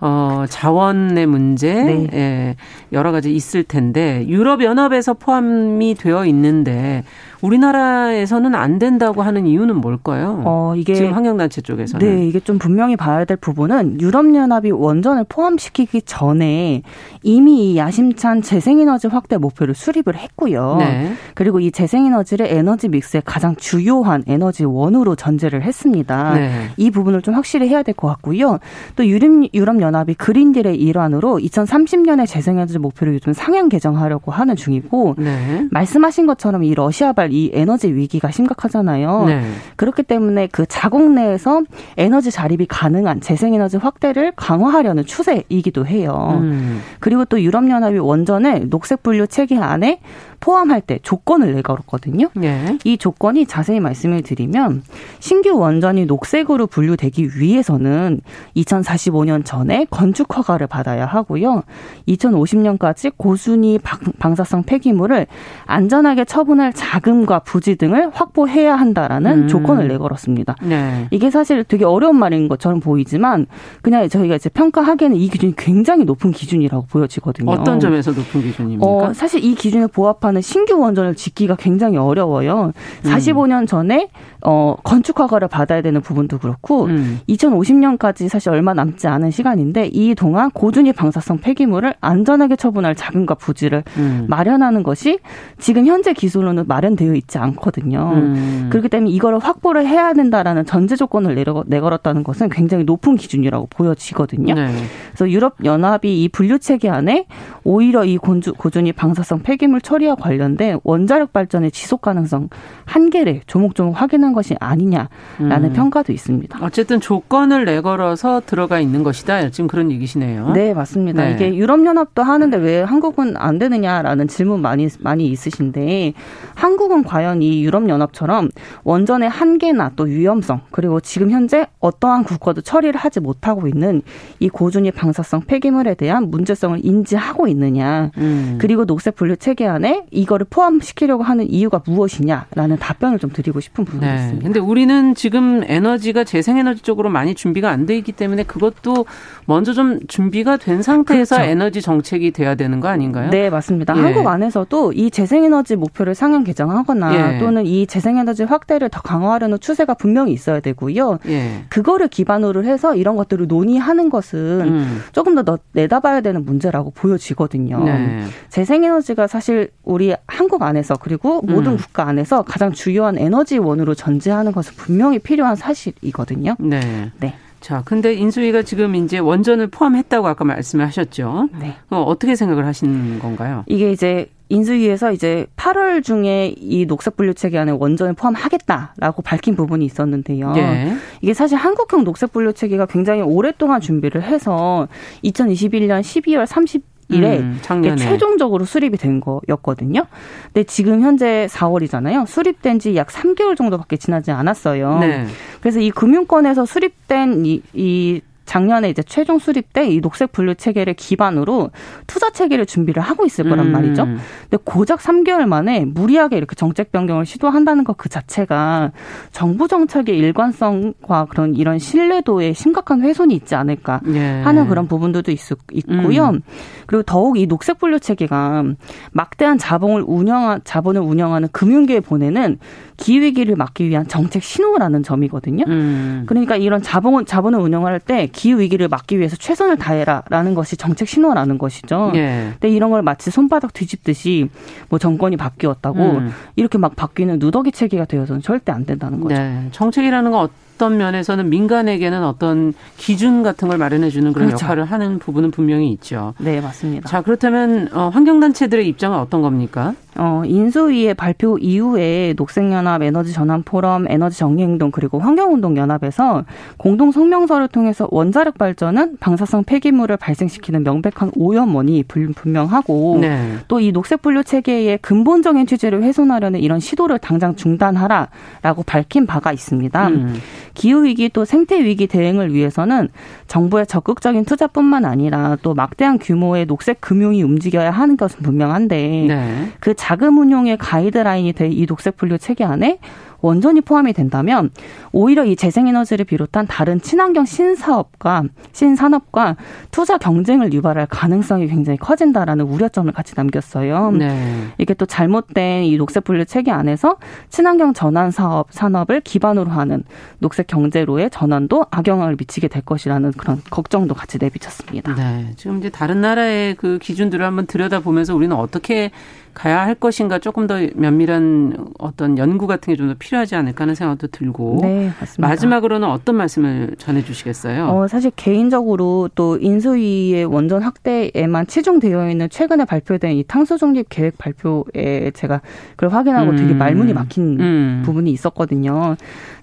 어, 자원의 문제, 네. 예, 여러 가지 있을 텐데, 유럽연합에서 포함이 되어 있는데, 우리나라에서는 안 된다고 하는 이유는 뭘까요? 어, 이게 지금 환경단체 쪽에서는 네, 이게 좀 분명히 봐야 될 부분은 유럽연합이 원전을 포함시키기 전에 이미 이 야심찬 재생에너지 확대 목표를 수립을 했고요. 네. 그리고 이 재생에너지를 에너지 믹스의 가장 주요한 에너지 원으로 전제를 했습니다. 네. 이 부분을 좀 확실히 해야 될 것 같고요. 또 유럽 유럽 연합이 그린딜의 일환으로 2030년에 재생에너지 목표를 요즘 상향 개정하려고 하는 중이고 네. 말씀하신 것처럼 이 러시아발 이 에너지 위기가 심각하잖아요. 네. 그렇기 때문에 그 자국 내에서 에너지 자립이 가능한 재생에너지 확대를 강화하려는 추세이기도 해요. 음. 그리고 또 유럽연합이 원전을 녹색 분류 체계 안에 포함할 때 조건을 내걸었거든요. 네. 이 조건이 자세히 말씀을 드리면 신규 원전이 녹색으로 분류되기 위해서는 2045년 전에 건축 허가를 받아야 하고요. 2050년까지 고순위 방사성 폐기물을 안전하게 처분할 자금과 부지 등을 확보해야 한다라는 음. 조건을 내걸었습니다. 네. 이게 사실 되게 어려운 말인 것처럼 보이지만 그냥 저희가 이제 평가하기에는 이 기준이 굉장히 높은 기준이라고 보여지거든요. 어떤 점에서 높은 기준입니까? 어, 사실 이 기준에 부합 하는 하는 신규 원전을 짓기가 굉장히 어려워요. 45년 음. 전에 어, 건축 허가를 받아야 되는 부분도 그렇고 음. 2050년까지 사실 얼마 남지 않은 시간인데 이 동안 고준위 방사성 폐기물을 안전하게 처분할 자금과 부지를 음. 마련하는 것이 지금 현재 기술로는 마련되어 있지 않거든요. 음. 그렇기 때문에 이거를 확보를 해야 된다라는 전제 조건을 내려, 내걸었다는 것은 굉장히 높은 기준이라고 보여지거든요. 네. 그래서 유럽 연합이 이 분류 체계 안에 오히려 이 고준위 방사성 폐기물 처리와 관련된 원자력 발전의 지속 가능성 한계를 조목조목 확인한 것이 아니냐라는 음. 평가도 있습니다. 어쨌든 조건을 내걸어서 들어가 있는 것이다. 지금 그런 얘기시네요. 네, 맞습니다. 네. 이게 유럽연합도 하는데 왜 한국은 안 되느냐라는 질문 많이 많이 있으신데 한국은 과연 이 유럽연합처럼 원전의 한계나 또 위험성 그리고 지금 현재 어떠한 국가도 처리를 하지 못하고 있는 이 고준위 방사성 폐기물에 대한 문제성을 인지하고 있느냐 음. 그리고 녹색 분류 체계 안에 이거를 포함시키려고 하는 이유가 무엇이냐라는 답변을 좀 드리고 싶은 부분이 네. 있습니다. 근데 우리는 지금 에너지가 재생에너지 쪽으로 많이 준비가 안 돼 있기 때문에 그것도 먼저 좀 준비가 된 상태에서 그렇죠. 에너지 정책이 돼야 되는 거 아닌가요? 네, 맞습니다. 예. 한국 안에서도 이 재생에너지 목표를 상향 개정하거나 예. 또는 이 재생에너지 확대를 더 강화하려는 추세가 분명히 있어야 되고요. 예. 그거를 기반으로 해서 이런 것들을 논의하는 것은 음. 조금 더 내다봐야 되는 문제라고 보여지거든요. 네. 재생에너지가 사실 우리 한국 안에서 그리고 모든 음. 국가 안에서 가장 주요한 에너지원으로 전제하는 것은 분명히 필요한 사실이거든요. 네. 네. 자, 근데 인수위가 지금 이제 원전을 포함했다고 아까 말씀을 하셨죠. 네. 어, 어떻게 생각을 하시는 건가요? 이게 이제 인수위에서 이제 8월 중에 이 녹색 분류 체계 안에 원전을 포함하겠다라고 밝힌 부분이 있었는데요. 예. 이게 사실 한국형 녹색 분류 체계가 굉장히 오랫동안 준비를 해서 2021년 12월 30 일에 음, 최종적으로 수립이 된 거였거든요. 근데 지금 현재 4월이잖아요. 수립된 지 약 3개월 정도밖에 지나지 않았어요. 네. 그래서 이 금융권에서 수립된 이, 이 작년에 이제 최종 수립 때 이 녹색 분류 체계를 기반으로 투자 체계를 준비를 하고 있을 거란 음. 말이죠. 근데 고작 3개월 만에 무리하게 이렇게 정책 변경을 시도한다는 것 그 자체가 정부 정책의 일관성과 그런 이런 신뢰도에 심각한 훼손이 있지 않을까 예. 하는 그런 부분들도 있, 있고요. 음. 그리고 더욱 이 녹색 분류 체계가 막대한 자본을 운영 자본을 운영하는 금융계에 보내는 기후위기를 막기 위한 정책 신호라는 점이거든요. 음. 그러니까 이런 자본, 자본을 운영할 때 기후 위기를 막기 위해서 최선을 다해라라는 것이 정책 신호라는 것이죠. 예. 근데 이런 걸 마치 손바닥 뒤집듯이 뭐 정권이 바뀌었다고 음. 이렇게 막 바뀌는 누더기 체계가 되어서는 절대 안 된다는 거죠. 네. 정책이라는 건 어떤 면에서는 민간에게는 어떤 기준 같은 걸 마련해 주는 그런 그렇죠. 역할을 하는 부분은 분명히 있죠. 네, 맞습니다. 자, 그렇다면 어, 환경단체들의 입장은 어떤 겁니까? 어, 인수위의 발표 이후에 녹색연합, 에너지 전환 포럼, 에너지 정리행동 그리고 환경운동연합에서 공동 성명서를 통해서 원자력 발전은 방사성 폐기물을 발생시키는 명백한 오염원이 분명하고 네. 또이 녹색 분류 체계의 근본적인 취지를 훼손하려는 이런 시도를 당장 중단하라라고 밝힌 바가 있습니다. 음. 기후 위기 또 생태 위기 대응을 위해서는 정부의 적극적인 투자뿐만 아니라 또 막대한 규모의 녹색 금융이 움직여야 하는 것은 분명한데 네. 그 자금 운용의 가이드라인이 될이 녹색 분류 체계 안에 원전이 포함이 된다면 오히려 이 재생에너지를 비롯한 다른 친환경 신사업과 신산업과 투자 경쟁을 유발할 가능성이 굉장히 커진다라는 우려점을 같이 남겼어요. 네. 이게 또 잘못된 이 녹색 분류 체계 안에서 친환경 전환 사업 산업을 기반으로 하는 녹색 경제로의 전환도 악영향을 미치게 될 것이라는 그런 걱정도 같이 내비쳤습니다. 네. 지금 이제 다른 나라의 그 기준들을 한번 들여다보면서 우리는 어떻게 가야 할 것인가 조금 더 면밀한 어떤 연구 같은 게 좀 더 필요하지 않을까 하는 생각도 들고 네, 맞습니다. 마지막으로는 어떤 말씀을 전해 주시겠어요? 어, 사실 개인적으로 또 인수위의 원전 확대에만 치중되어 있는 최근에 발표된 이 탄소 중립 계획 발표에 제가 그걸 확인하고 음. 되게 말문이 막힌 음. 부분이 있었거든요.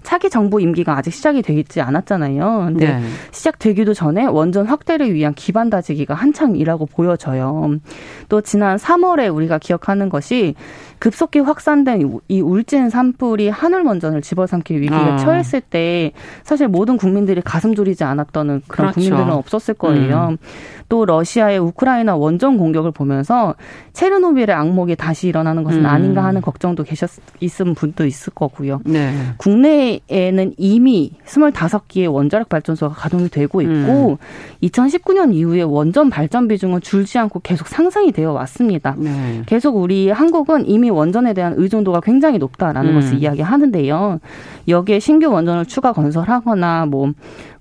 차기 정부 임기가 아직 시작이 되지 않았잖아요. 근데 네. 시작되기도 전에 원전 확대를 위한 기반 다지기가 한창이라고 보여져요. 또 지난 3월에 우리가 기억하는 것이 급속히 확산된 이 울진 산불이 한울 원전을 집어삼킬 위기에 아. 처했을 때 사실 모든 국민들이 가슴 졸이지 않았던 그런 그렇죠. 국민들은 없었을 거예요. 음. 또 러시아의 우크라이나 원전 공격을 보면서 체르노빌의 악몽이 다시 일어나는 것은 음. 아닌가 하는 걱정도 계셨 있은 분도 있을 거고요. 네. 국내에는 이미 25기의 원자력 발전소가 가동이 되고 있고 음. 2019년 이후에 원전 발전 비중은 줄지 않고 계속 상승이 되어 왔습니다. 네. 계속 우리 한국은 이미 원전에 대한 의존도가 굉장히 높다라는 음. 것을 이야기하는데요. 여기에 신규 원전을 추가 건설하거나 뭐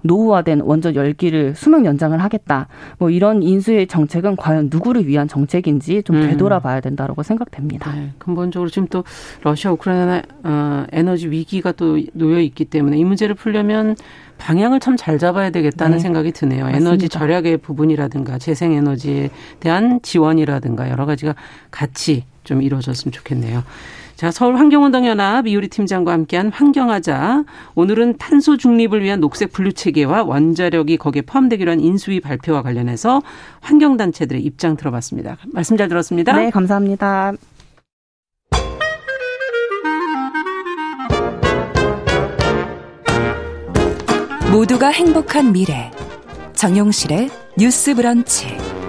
노후화된 원전 열기를 수명 연장을 하겠다. 뭐 이런 인수의 정책은 과연 누구를 위한 정책인지 좀 음. 되돌아봐야 된다라고 생각됩니다. 네, 근본적으로 지금 또 러시아 우크라이나 어, 에너지 위기가 또 놓여 있기 때문에 이 문제를 풀려면 방향을 참 잘 잡아야 되겠다는 네. 생각이 드네요. 맞습니다. 에너지 절약의 부분이라든가 재생 에너지에 대한 지원이라든가 여러 가지가 같이 좀 이루어졌으면 좋겠네요. 자, 서울 환경운동연합 이효리 팀장과 함께한 환경하자. 오늘은 탄소 중립을 위한 녹색 분류 체계와 원자력이 거기에 포함되기로 한 인수위 발표와 관련해서 환경단체들의 입장 들어봤습니다. 말씀 잘 들었습니다. 네, 감사합니다. 모두가 행복한 미래. 정용실의 뉴스 브런치.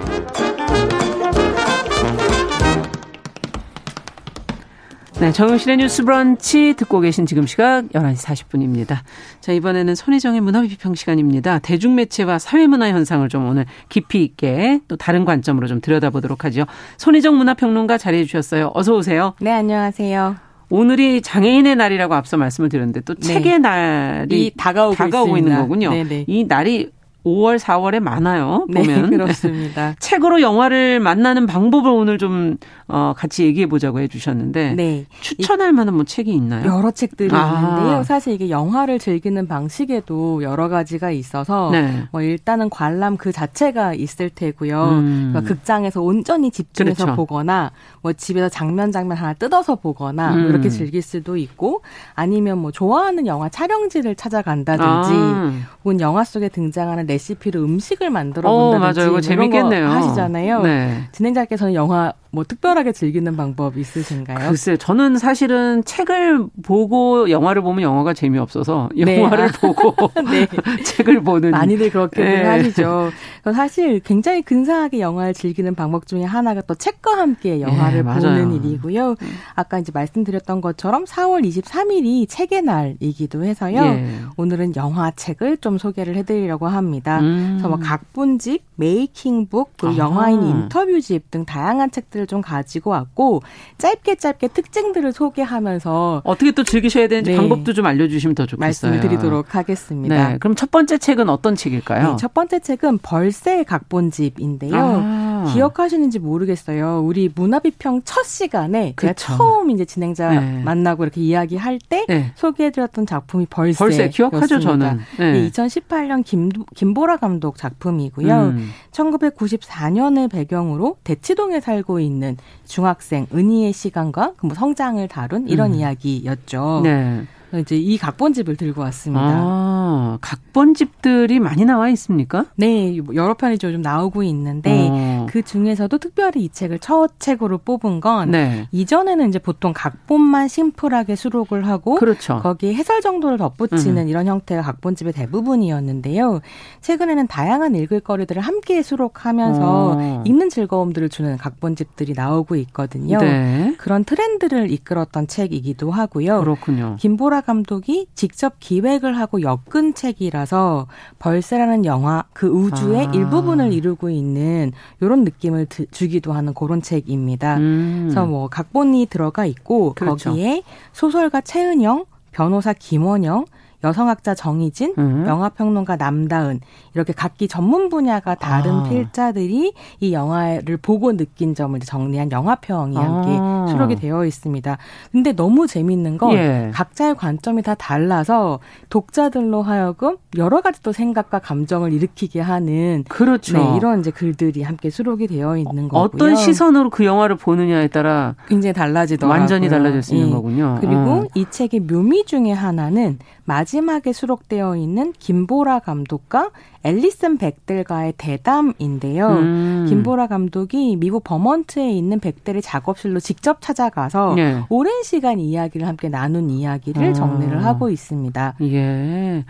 네, 정영실의 뉴스 브런치 듣고 계신 지금 시각 11시 40분입니다. 자, 이번에는 손희정의 문화비평 시간입니다. 대중매체와 사회문화 현상을 좀 오늘 깊이 있게 또 다른 관점으로 좀 들여다보도록 하죠. 손희정 문화평론가 자리해 주셨어요. 어서 오세요. 네, 안녕하세요. 오늘이 장애인의 날이라고 앞서 말씀을 드렸는데 또 네. 책의 날이 다가오고, 다가오고 있는 거군요. 네네. 이 날이 5월, 4월에 많아요. 네, 보면. 네, 그렇습니다. 책으로 영화를 만나는 방법을 오늘 좀 어, 같이 얘기해 보자고 해 주셨는데 네. 추천할 만한 뭐 책이 있나요? 여러 책들이 아. 있는데요. 사실 이게 영화를 즐기는 방식에도 여러 가지가 있어서 네. 뭐 일단은 관람 그 자체가 있을 테고요. 음. 그러니까 극장에서 온전히 집중해서 그렇죠. 보거나 뭐 집에서 장면 장면 하나 뜯어서 보거나 뭐 음. 뭐 이렇게 즐길 수도 있고 아니면 뭐 좋아하는 영화 촬영지를 찾아간다든지 아. 혹은 영화 속에 등장하는 레시피로 음식을 만들어 본다든지 어, 맞아요. 이거 뭐 재밌겠네요. 하시잖아요. 네. 진행자께서는 영화 뭐 특별하게 즐기는 방법 있으신가요? 글쎄, 저는 사실은 책을 보고 영화를 보면 영화가 재미없어서 네. 영화를 아. 보고 네. 책을 보는 많이들 그렇게 네. 하시죠. 사실 굉장히 근사하게 영화를 즐기는 방법 중에 하나가 또 책과 함께 영화를 네, 보는 일이고요. 음. 아까 이제 말씀드렸던 것처럼 4월 23일이 책의 날이기도 해서요. 예. 오늘은 영화 책을 좀 소개를 해드리려고 합니다. 음. 그래서 뭐 각본집, 메이킹북, 그리고 아. 영화인 인터뷰집 등 다양한 책들을 좀 가지고 왔고 짧게 짧게 특징들을 소개하면서 어떻게 또 즐기셔야 되는지 네. 방법도 좀 알려주시면 더 좋겠어요. 말씀드리도록 하겠습니다. 네. 그럼 첫 번째 책은 어떤 책일까요? 네, 첫 번째 책은 벌새 각본집인데요. 아. 기억하시는지 모르겠어요. 우리 문화비평 첫 시간에 제가 처음 이제 진행자 네. 만나고 이렇게 이야기할 때 네. 소개해드렸던 작품이 벌새. 벌새 기억하죠 저는. 네. 2018년 김, 김보라 감독 작품이고요. 음. 1994년을 배경으로 대치동에 살고 있는 있는 중학생 은희의 시간과 그 뭐 성장을 다룬 이런 음. 이야기였죠. 네. 이제 이 각본집을 들고 왔습니다. 아, 각본집들이 많이 나와 있습니까? 네, 여러 편이 좀 나오고 있는데 어. 그 중에서도 특별히 이 책을 첫 책으로 뽑은 건 네. 이전에는 이제 보통 각본만 심플하게 수록을 하고 그렇죠. 거기에 해설 정도를 덧붙이는 음. 이런 형태가 각본집의 대부분이었는데요. 최근에는 다양한 읽을 거리들을 함께 수록하면서 어. 읽는 즐거움들을 주는 각본집들이 나오고 있거든요. 네. 그런 트렌드를 이끌었던 책이기도 하고요. 그렇군요. 김보라 감독이 직접 기획을 하고 엮은 책이라서 벌새라는 영화 그 우주의 아. 일부분을 이루고 있는 이런 느낌을 드, 주기도 하는 그런 책입니다. 음. 그래서 뭐 각본이 들어가 있고 그렇죠. 거기에 소설가 최은영, 변호사 김원영, 여성학자 정희진, 음. 영화평론가 남다은 이렇게 각기 전문 분야가 다른 아. 필자들이 이 영화를 보고 느낀 점을 정리한 영화평이 함께 아. 수록이 되어 있습니다. 근데 너무 재밌는 건 예. 각자의 관점이 다 달라서 독자들로 하여금 여러 가지 또 생각과 감정을 일으키게 하는 그렇죠. 네, 이런 이제 글들이 함께 수록이 되어 있는 거고요. 어떤 시선으로 그 영화를 보느냐에 따라 굉장히 달라지더라고요. 완전히 달라질 수 있는 예. 거군요. 그리고 어. 이 책의 묘미 중에 하나는 마지막에 수록되어 있는 김보라 감독과 앨리슨 백들과의 대담인데요. 음. 김보라 감독이 미국 버먼트에 있는 백들의 작업실로 직접 찾아가서 예. 오랜 시간 이야기를 함께 나눈 이야기를 어. 정리를 하고 있습니다. 예.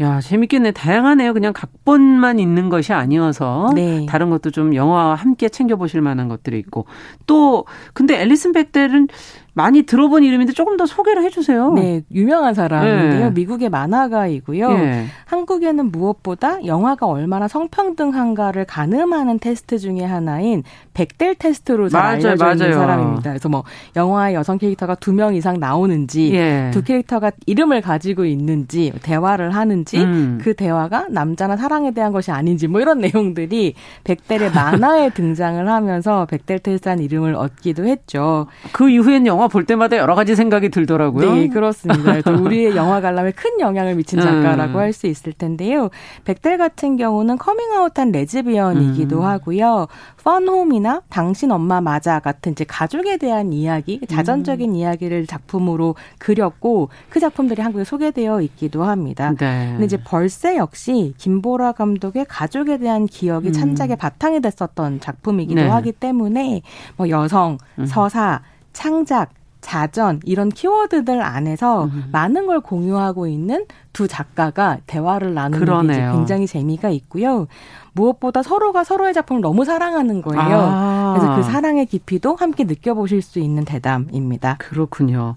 야, 재밌겠네. 다양하네요. 그냥 각본만 있는 것이 아니어서 네. 다른 것도 좀 영화와 함께 챙겨 보실 만한 것들이 있고 또 근데 앨리슨 백델은 많이 들어본 이름인데 조금 더 소개를 해주세요. 네, 유명한 사람인데요. 네. 미국의 만화가이고요. 네. 한국에는 무엇보다 영화가 얼마나 성평등한가를 가늠하는 테스트 중에 하나인 백델 테스트로 잘 맞아요, 알려져 맞아요. 있는 사람입니다. 그래서 뭐 영화의 여성 캐릭터가 두 명 이상 나오는지, 예. 두 캐릭터가 이름을 가지고 있는지, 대화를 하는지, 음. 그 대화가 남자나 사랑에 대한 것이 아닌지, 뭐 이런 내용들이 백델의 만화에 등장을 하면서 백델 테스트한 이름을 얻기도 했죠. 그 이후엔 영화 볼 때마다 여러 가지 생각이 들더라고요. 네, 그렇습니다. 우리의 영화 관람에 큰 영향을 미친 작가라고 음. 할수 있을 텐데요. 백델 같은 경우는 커밍아웃한 레즈비언이기도 음. 하고요. 펀홈이나 당신 엄마 맞아 같은 이제 가족에 대한 이야기, 자전적인 음. 이야기를 작품으로 그렸고 그 작품들이 한국에 소개되어 있기도 합니다. 네. 근데 이제 벌새 역시 김보라 감독의 가족에 대한 기억이 음. 찬작의 바탕이 됐었던 작품이기도 네. 하기 때문에 뭐 여성, 음. 서사, 창작, 자전 이런 키워드들 안에서 음. 많은 걸 공유하고 있는 두 작가가 대화를 나누는 게 굉장히 재미가 있고요. 무엇보다 서로가 서로의 작품을 너무 사랑하는 거예요. 아. 그래서 그 사랑의 깊이도 함께 느껴보실 수 있는 대담입니다. 그렇군요.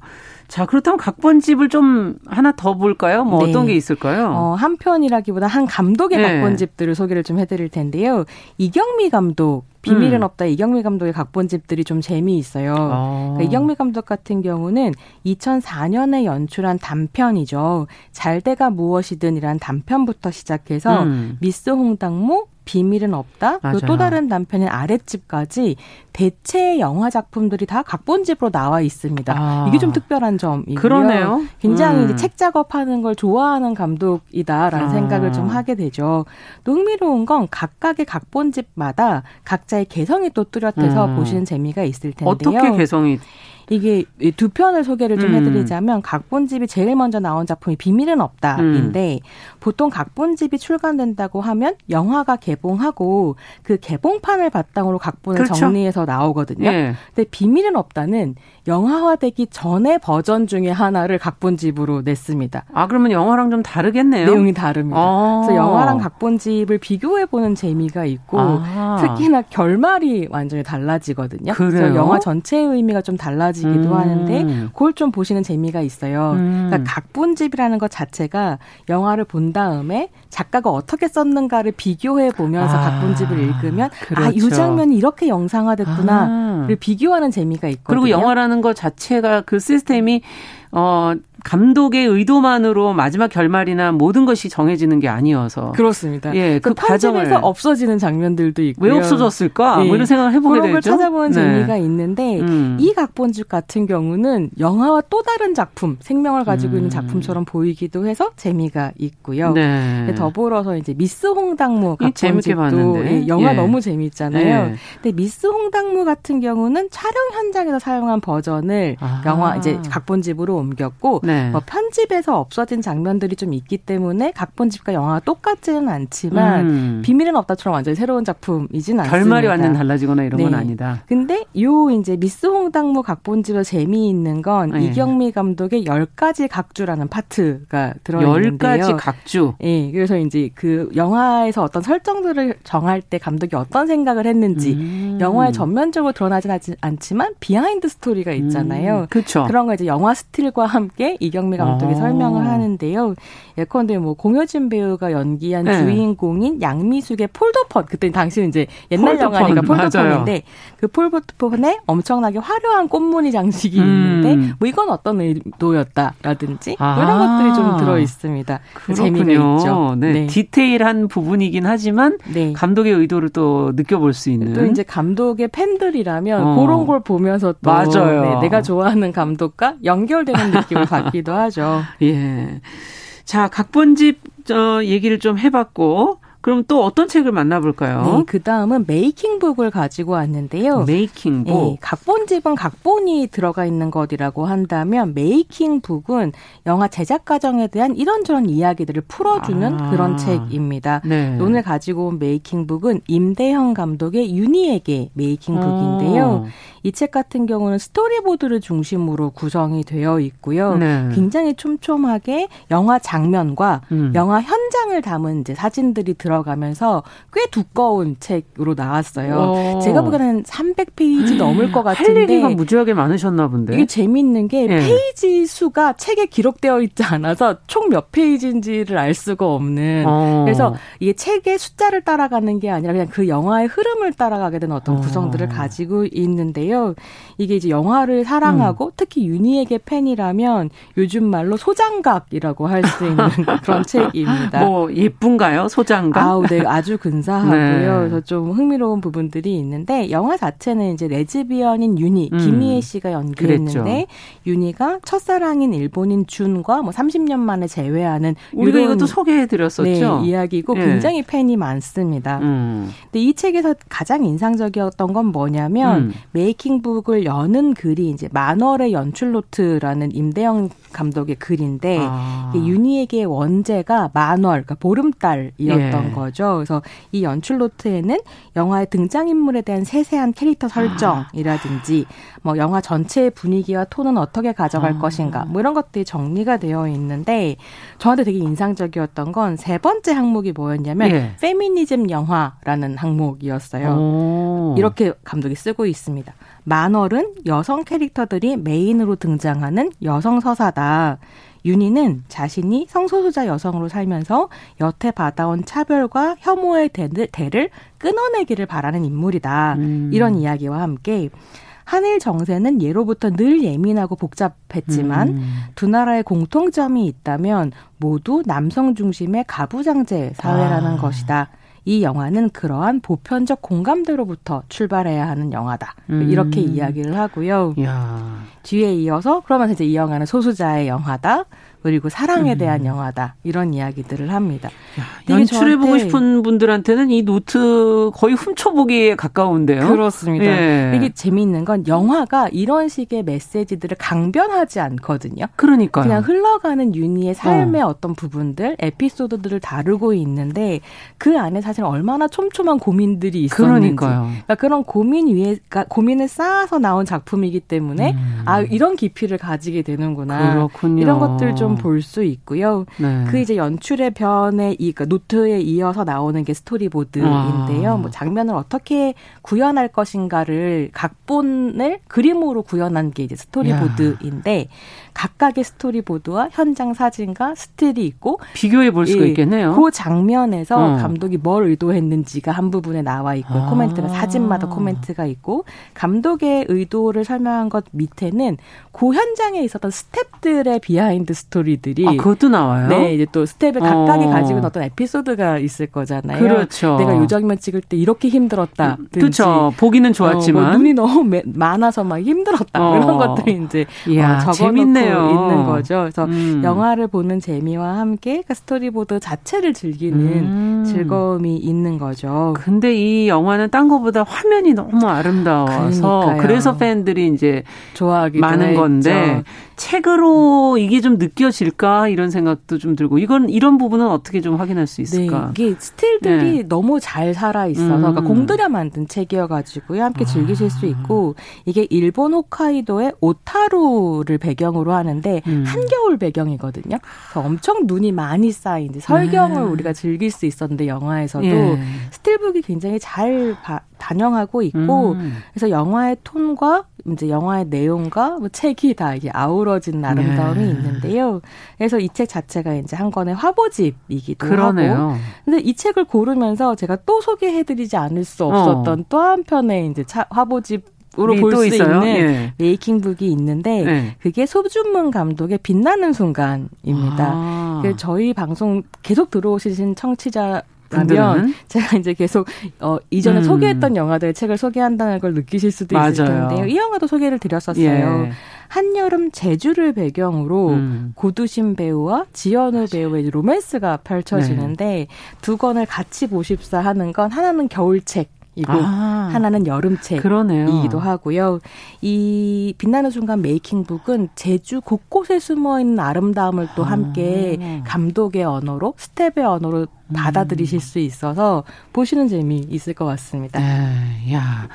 자, 그렇다면 각본집을 좀 하나 더 볼까요? 뭐 네. 어떤 게 있을까요? 어, 한 편이라기보다 한 감독의 네. 각본집들을 소개를 좀 해드릴 텐데요. 이경미 감독 비밀은 음. 없다 이경미 감독의 각본집들이 좀 재미있어요. 아. 그러니까 이경미 감독 같은 경우는 2004년에 연출한 단편이죠. 잘돼가 무엇이든이란 단편부터 시작해서 음. 미스 홍당무, 비밀은 없다. 그리고 또 다른 단편인 아랫집까지 대체 영화 작품들이 다 각본집으로 나와 있습니다. 아. 이게 좀 특별한 점이고요. 그러네요. 굉장히 음. 책 작업하는 걸 좋아하는 감독이다라는 아. 생각을 좀 하게 되죠. 또 흥미로운 건 각각의 각본집마다 각자의 개성이 또 뚜렷해서 음. 보시는 재미가 있을 텐데요. 어떻게 개성이 이게 두 편을 소개를 좀 음. 해드리자면 각본집이 제일 먼저 나온 작품이 비밀은 없다인데 음. 보통 각본집이 출간된다고 하면 영화가 개봉하고 그 개봉판을 바탕으로 각본을 그렇죠. 정리해서 나오거든요. 네. 근데 비밀은 없다는 영화화되기 전에 버전 중에 하나를 각본집으로 냈습니다. 아 그러면 영화랑 좀 다르겠네요. 내용이 다릅니다. 아. 그래서 영화랑 각본집을 비교해 보는 재미가 있고 아. 특히나 결말이 완전히 달라지거든요. 그래요? 그래서 영화 전체의 의미가 좀 달라지 기도 음. 하는데 그걸 좀 보시는 재미가 있어요. 음. 그러니까 각본집이라는 것 자체가 영화를 본 다음에 작가가 어떻게 썼는가를 비교해 보면서 아. 각본집을 읽으면 그렇죠. 아이 장면이 이렇게 영상화됐구나를 아. 비교하는 재미가 있거든요. 그리고 영화라는 것 자체가 그 시스템이 어 감독의 의도만으로 마지막 결말이나 모든 것이 정해지는 게 아니어서 그렇습니다. 예, 그, 그 과정에서 없어지는 장면들도 있고요. 왜 없어졌을까? 예. 뭐 이런 생각을 해보게 그런 되죠. 걸 찾아보는 네. 재미가 있는데 음. 이 각본집 같은 경우는 영화와 또 다른 작품, 생명을 가지고 음. 있는 작품처럼 보이기도 해서 재미가 있고요. 네. 더불어서 이제 미스 홍당무 각본집도 예, 영화 예. 너무 재미있잖아요. 예. 근데 미스 홍당무 같은 경우는 촬영 현장에서 사용한 버전을 아. 영화 이제 각본집으로 옮겼고. 네. 네. 뭐 편집에서 없어진 장면들이 좀 있기 때문에 각본집과 영화가 똑같지는 않지만 음. 비밀은 없다처럼 완전히 새로운 작품이진 않습니다. 결말이 완전 달라지거나 이런 네. 건 아니다. 근데 요 이제 미스 홍당무 각본집의 재미있는 건 네. 이경미 감독의 열가지 각주라는 파트가 들어있는데요. 10가지 각주. 예. 네, 그래서 이제 그 영화에서 어떤 설정들을 정할 때 감독이 어떤 생각을 했는지 음. 영화에 전면적으로 드러나진 않지만 behind story가 있잖아요. 음. 그렇죠. 그런 거 이제 영화 스틸과 함께 이경미 감독이 아. 설명을 하는데요. 예컨대 뭐 공효진 배우가 연기한 네. 주인공인 양미숙의 폴더폰 그때 당시는 이제 옛날 폴더폰. 영화니까 폴더폰인데 그 폴더폰에 엄청나게 화려한 꽃무늬 장식이 음. 있는데 뭐 이건 어떤 의도였다라든지 아. 이런 것들이 좀 들어 있습니다. 재미가 있죠. 네. 네. 디테일한 부분이긴 하지만 네. 감독의 의도를 또 느껴볼 수 있는 또 이제 감독의 팬들이라면 어. 그런 걸 보면서 또 맞아요. 네, 내가 좋아하는 감독과 연결되는 느낌을 받 기 같기도 하죠. 예. 자, 각본집 저 얘기를 좀 해봤고 그럼 또 어떤 책을 만나볼까요? 네, 그 다음은 메이킹북을 가지고 왔는데요. 메이킹북. 네, 각본집은 각본이 들어가 있는 것이라고 한다면 메이킹북은 영화 제작 과정에 대한 이런저런 이야기들을 풀어주는 아, 그런 책입니다. 네. 오늘 가지고 온 메이킹북은 임대형 감독의 윤희에게 메이킹북인데요. 어. 이책 같은 경우는 스토리보드를 중심으로 구성이 되어 있고요. 네. 굉장히 촘촘하게 영화 장면과 음. 영화 현장을 담은 이제 사진들이 들어 가면서 꽤 두꺼운 책으로 나왔어요. 오. 어. 제가 보기에는 300페이지 넘을 것 같은데 할 얘기가 무지하게 많으셨나 본데. 이게 재미있는 게 네. 페이지 수가 책에 기록되어 있지 않아서 총 몇 페이지인지를 알 수가 없는. 어. 그래서 이게 책의 숫자를 따라가는 게 아니라 그냥 그 영화의 흐름을 따라가게 되는 어떤 어. 구성들을 가지고 있는데요. 있는데요. 이게 이제 영화를 사랑하고 음. 특히 윤희에게 팬이라면 요즘 말로 소장각이라고 할 수 있는 그런 책입니다. 뭐 예쁜가요? 소장각? 아우, 네, 아주 근사하고요. 네. 그래서 좀 흥미로운 부분들이 있는데 영화 자체는 이제 레즈비언인 윤희, 음. 김희애 씨가 연기했는데 윤희가 첫사랑인 일본인 준과 뭐 30년 만에 재회하는 우리가 이것도 소개해 드렸었죠. 네, 이야기고 네. 굉장히 팬이 많습니다. 음. 근데 이 책에서 가장 인상적이었던 건 뭐냐면 음. making making book을 여는 글이 이제 만월의 연출 노트라는 임대형 감독의 글인데 아. 윤희에게 원제가 만월, 그러니까 보름달이었던 예. 거죠. 그래서 이 연출 노트에는 영화의 등장 인물에 대한 세세한 캐릭터 설정이라든지 뭐 영화 전체의 분위기와 톤은 어떻게 가져갈 아. 것인가 뭐 이런 것들이 정리가 되어 있는데 저한테 되게 인상적이었던 건 세 번째 항목이 뭐였냐면 예. 페미니즘 영화라는 항목이었어요. 오. 이렇게 감독이 쓰고 있습니다. 만월은 여성 캐릭터들이 메인으로 등장하는 여성 서사다. 윤희는 자신이 성소수자 여성으로 살면서 여태 받아온 차별과 혐오의 대를 끊어내기를 바라는 인물이다. 음. 이런 이야기와 함께 한일 정세는 예로부터 늘 예민하고 복잡했지만 음. 두 나라의 공통점이 있다면 모두 남성 중심의 가부장제 사회라는 아. 것이다. 이 영화는 그러한 보편적 공감대로부터 출발해야 하는 영화다. 음. 이렇게 이야기를 하고요. 야. 뒤에 이어서 그러면서 이제 이 영화는 소수자의 영화다. 그리고 사랑에 음. 대한 영화다 이런 이야기들을 합니다. 야, 연출해 보고 싶은 분들한테는 이 노트 거의 훔쳐보기에 가까운데요. 그렇습니다. 예. 이게 재미있는 건 영화가 이런 식의 메시지들을 강변하지 않거든요. 그러니까 그냥 흘러가는 윤희의 삶의 어. 떤 부분들, 에피소드들을 다루고 있는데 그 안에 사실 얼마나 촘촘한 고민들이 있었는지, 그러니까요. 그러니까 그런 고민 위에 그러니까 고민을 쌓아서 나온 작품이기 때문에 음. 아 이런 깊이를 가지게 되는구나. 그렇군요. 이런 것들 좀좀 볼 수 있고요. 네. 그 이제 연출의 변에 이 그러니까 노트에 이어서 나오는 게 스토리보드인데요. 아. 뭐 장면을 어떻게 구현할 것인가를 각본을 그림으로 구현한 게 이제 스토리보드인데 야. 각각의 스토리보드와 현장 사진과 스틸이 있고 비교해 볼 수가 예, 있겠네요. 그 장면에서 어. 감독이 뭘 의도했는지가 한 부분에 나와 있고 아. 코멘트가 사진마다 코멘트가 있고 감독의 의도를 설명한 것 밑에는 그 현장에 있었던 스탭들의 behind story 들이 아, 그것도 나와요. 네, 이제 또 스텝들 각각이 어. 가지고 있는 어떤 에피소드가 있을 거잖아요. 그렇죠. 내가 요 장면 찍을 때 이렇게 힘들었다. 그렇죠. 보기는 좋았지만 어, 뭐 눈이 너무 많아서 막 힘들었다. 어. 이런 것들이 이제 이야, 어, 재밌네요. 있는 거죠. 그래서 음. 영화를 보는 재미와 함께 그 스토리보드 자체를 즐기는 음. 즐거움이 있는 거죠. 근데 이 영화는 딴 거보다 화면이 너무 아름다워서 그러니까요. 그래서 팬들이 이제 좋아하기 많은 건데 책으로 이게 좀 느껴질까 이런 생각도 좀 들고 이건 이런 부분은 어떻게 좀 확인할 수 있을까? 네, 이게 스틸들이 네. 너무 잘 살아 있어서 음. 그러니까 공들여 만든 책이어가지고요 함께 즐기실 아. 수 있고 이게 일본 호카이도의 오타루를 배경으로 하는데 음. 한겨울 배경이거든요. 엄청 눈이 많이 쌓인 설경을 네. 우리가 즐길 수 있었는데 영화에서도 예. 스틸북이 굉장히 잘 바, 반영하고 있고 음. 그래서 영화의 톤과 이제 영화의 내용과 뭐 책이 다 이게 아우러진 아름다움이 네. 있는데요. 그래서 이 책 자체가 이제 한 권의 화보집이기도 그러네요. 하고. 근데 이 책을 고르면서 제가 또 소개해드리지 않을 수 없었던 어. 또 한 편의 이제 차, 화보집 으로 볼 수 있는 예. 메이킹북이 있는데 예. 그게 소준문 감독의 빛나는 순간입니다. 아. 그 저희 방송 계속 들어오시신 청취자 보면 제가 이제 계속 어 이전에 음. 소개했던 영화들의 책을 소개한다는 걸 느끼실 수도 있을 맞아요. 텐데요. 이 영화도 소개를 드렸었어요. 예. 한여름 제주를 배경으로 음. 고두심 배우와 지현우 배우의 로맨스가 펼쳐지는데 네. 두 권을 같이 보십사 하는 건 하나는 겨울책 이고 아, 하나는 여름책이기도 하고요. 이 빛나는 순간 making book은 제주 곳곳에 숨어 있는 아름다움을 또 함께 아. 감독의 언어로 스텝의 언어로 받아들이실 수 있어서 보시는 재미 있을 것 같습니다. 에, 야.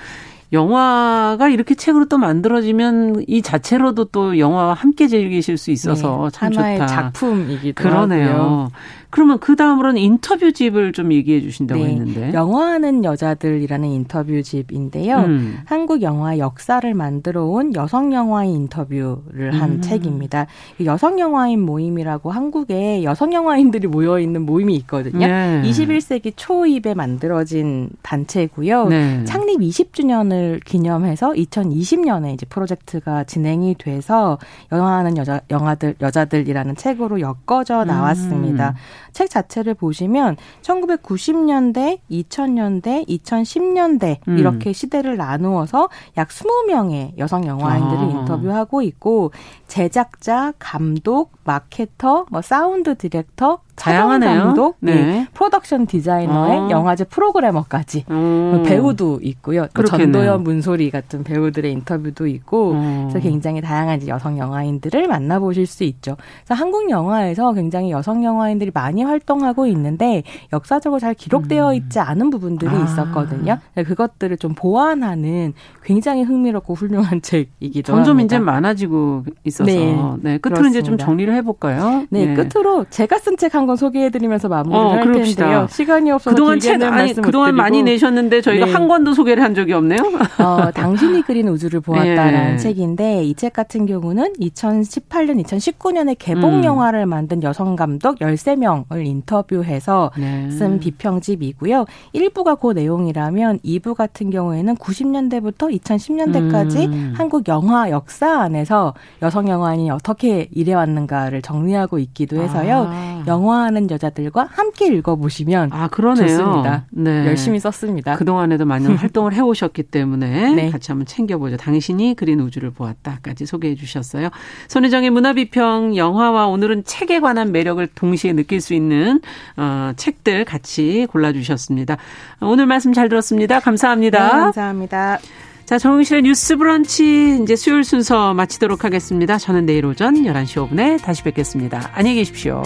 영화가 이렇게 책으로 또 만들어지면 이 자체로도 또 영화와 함께 즐기실 수 있어서 네, 참 하나의 좋다. 작품이기도 그러네요. 하고요. 그러면 그 다음으로는 인터뷰집을 좀 얘기해 주신다고 네. 했는데. 영화하는 여자들이라는 인터뷰집인데요. 음. 한국 영화 역사를 만들어 온 여성 영화인 인터뷰를 한 음. 책입니다. 여성 영화인 모임이라고 한국에 여성 영화인들이 모여 있는 모임이 있거든요. 네. 21세기 초입에 만들어진 단체고요. 네. 창립 20주년을 기념해서 2020년에 이제 프로젝트가 진행이 돼서 영화하는 여자 영화하는 여자들이라는 책으로 엮어져 나왔습니다. 음. 책 자체를 보시면 1990년대, 2000년대, 2010년대 음. 이렇게 시대를 나누어서 약 20명의 여성 영화인들을 아. 인터뷰하고 있고 제작자, 감독, 마케터, 뭐 sound director, 다양하네요. 감독, 네. 네. production 디자이너에 어. 영화제 프로그래머까지 음. 배우도 있고요. 또 전도연, 문소리 같은 배우들의 인터뷰도 있고 음. 그래서 굉장히 다양한 여성 영화인들을 만나보실 수 있죠. 그래서 한국 영화에서 굉장히 여성 영화인들이 많이 활동하고 있는데 역사적으로 잘 기록되어 음. 있지 않은 부분들이 아. 있었거든요. 그것들을 좀 보완하는 굉장히 흥미롭고 훌륭한 책이기도 점점 합니다. 이제 많아지고 있어서 네, 네 끝으로 그렇습니다. 이제 좀 정리를 해볼까요? 네, 네. 끝으로 제가 쓴 책한건 소개해드리면서 마무리를 어, 할 그럽시다. 텐데요. 시간이 없어서 그동안 책 아니 그동안 많이 내셨는데 저희가 네. 한 권도 소개를 한 적이 없네요. 어, 당신이 그린 우주를 보았다라는 예. 책인데 이 책 같은 경우는 2018년, 2019년에 개봉 음. 영화를 만든 여성 감독 13명을 인터뷰해서 네. 쓴 비평집이고요. 1부가 그 내용이라면 2부 같은 경우에는 90년대부터 2010년대까지 음. 한국 영화 역사 안에서 여성 영화인이 어떻게 일해왔는가를 정리하고 있기도 해서요. 아. 영화하는 여자들과 함께 읽어보시면 아, 그러네요. 좋습니다. 네. 열심히 썼습니다. 그동안에도 많은 활동을 해오셨기 때문에 네. 같이 한번 챙겨보죠. 당신이 그린 우주를 보았다까지 소개해 주셨어요. 손혜정의 문화비평 영화와 오늘은 책에 관한 매력을 동시에 느낄 수 있는 어, 책들 같이 골라주셨습니다. 오늘 말씀 잘 들었습니다. 감사합니다. 네, 감사합니다. 자, 정용실의 뉴스 브런치 이제 수요일 순서 마치도록 하겠습니다. 저는 내일 오전 11시 5분에 다시 뵙겠습니다. 안녕히 계십시오.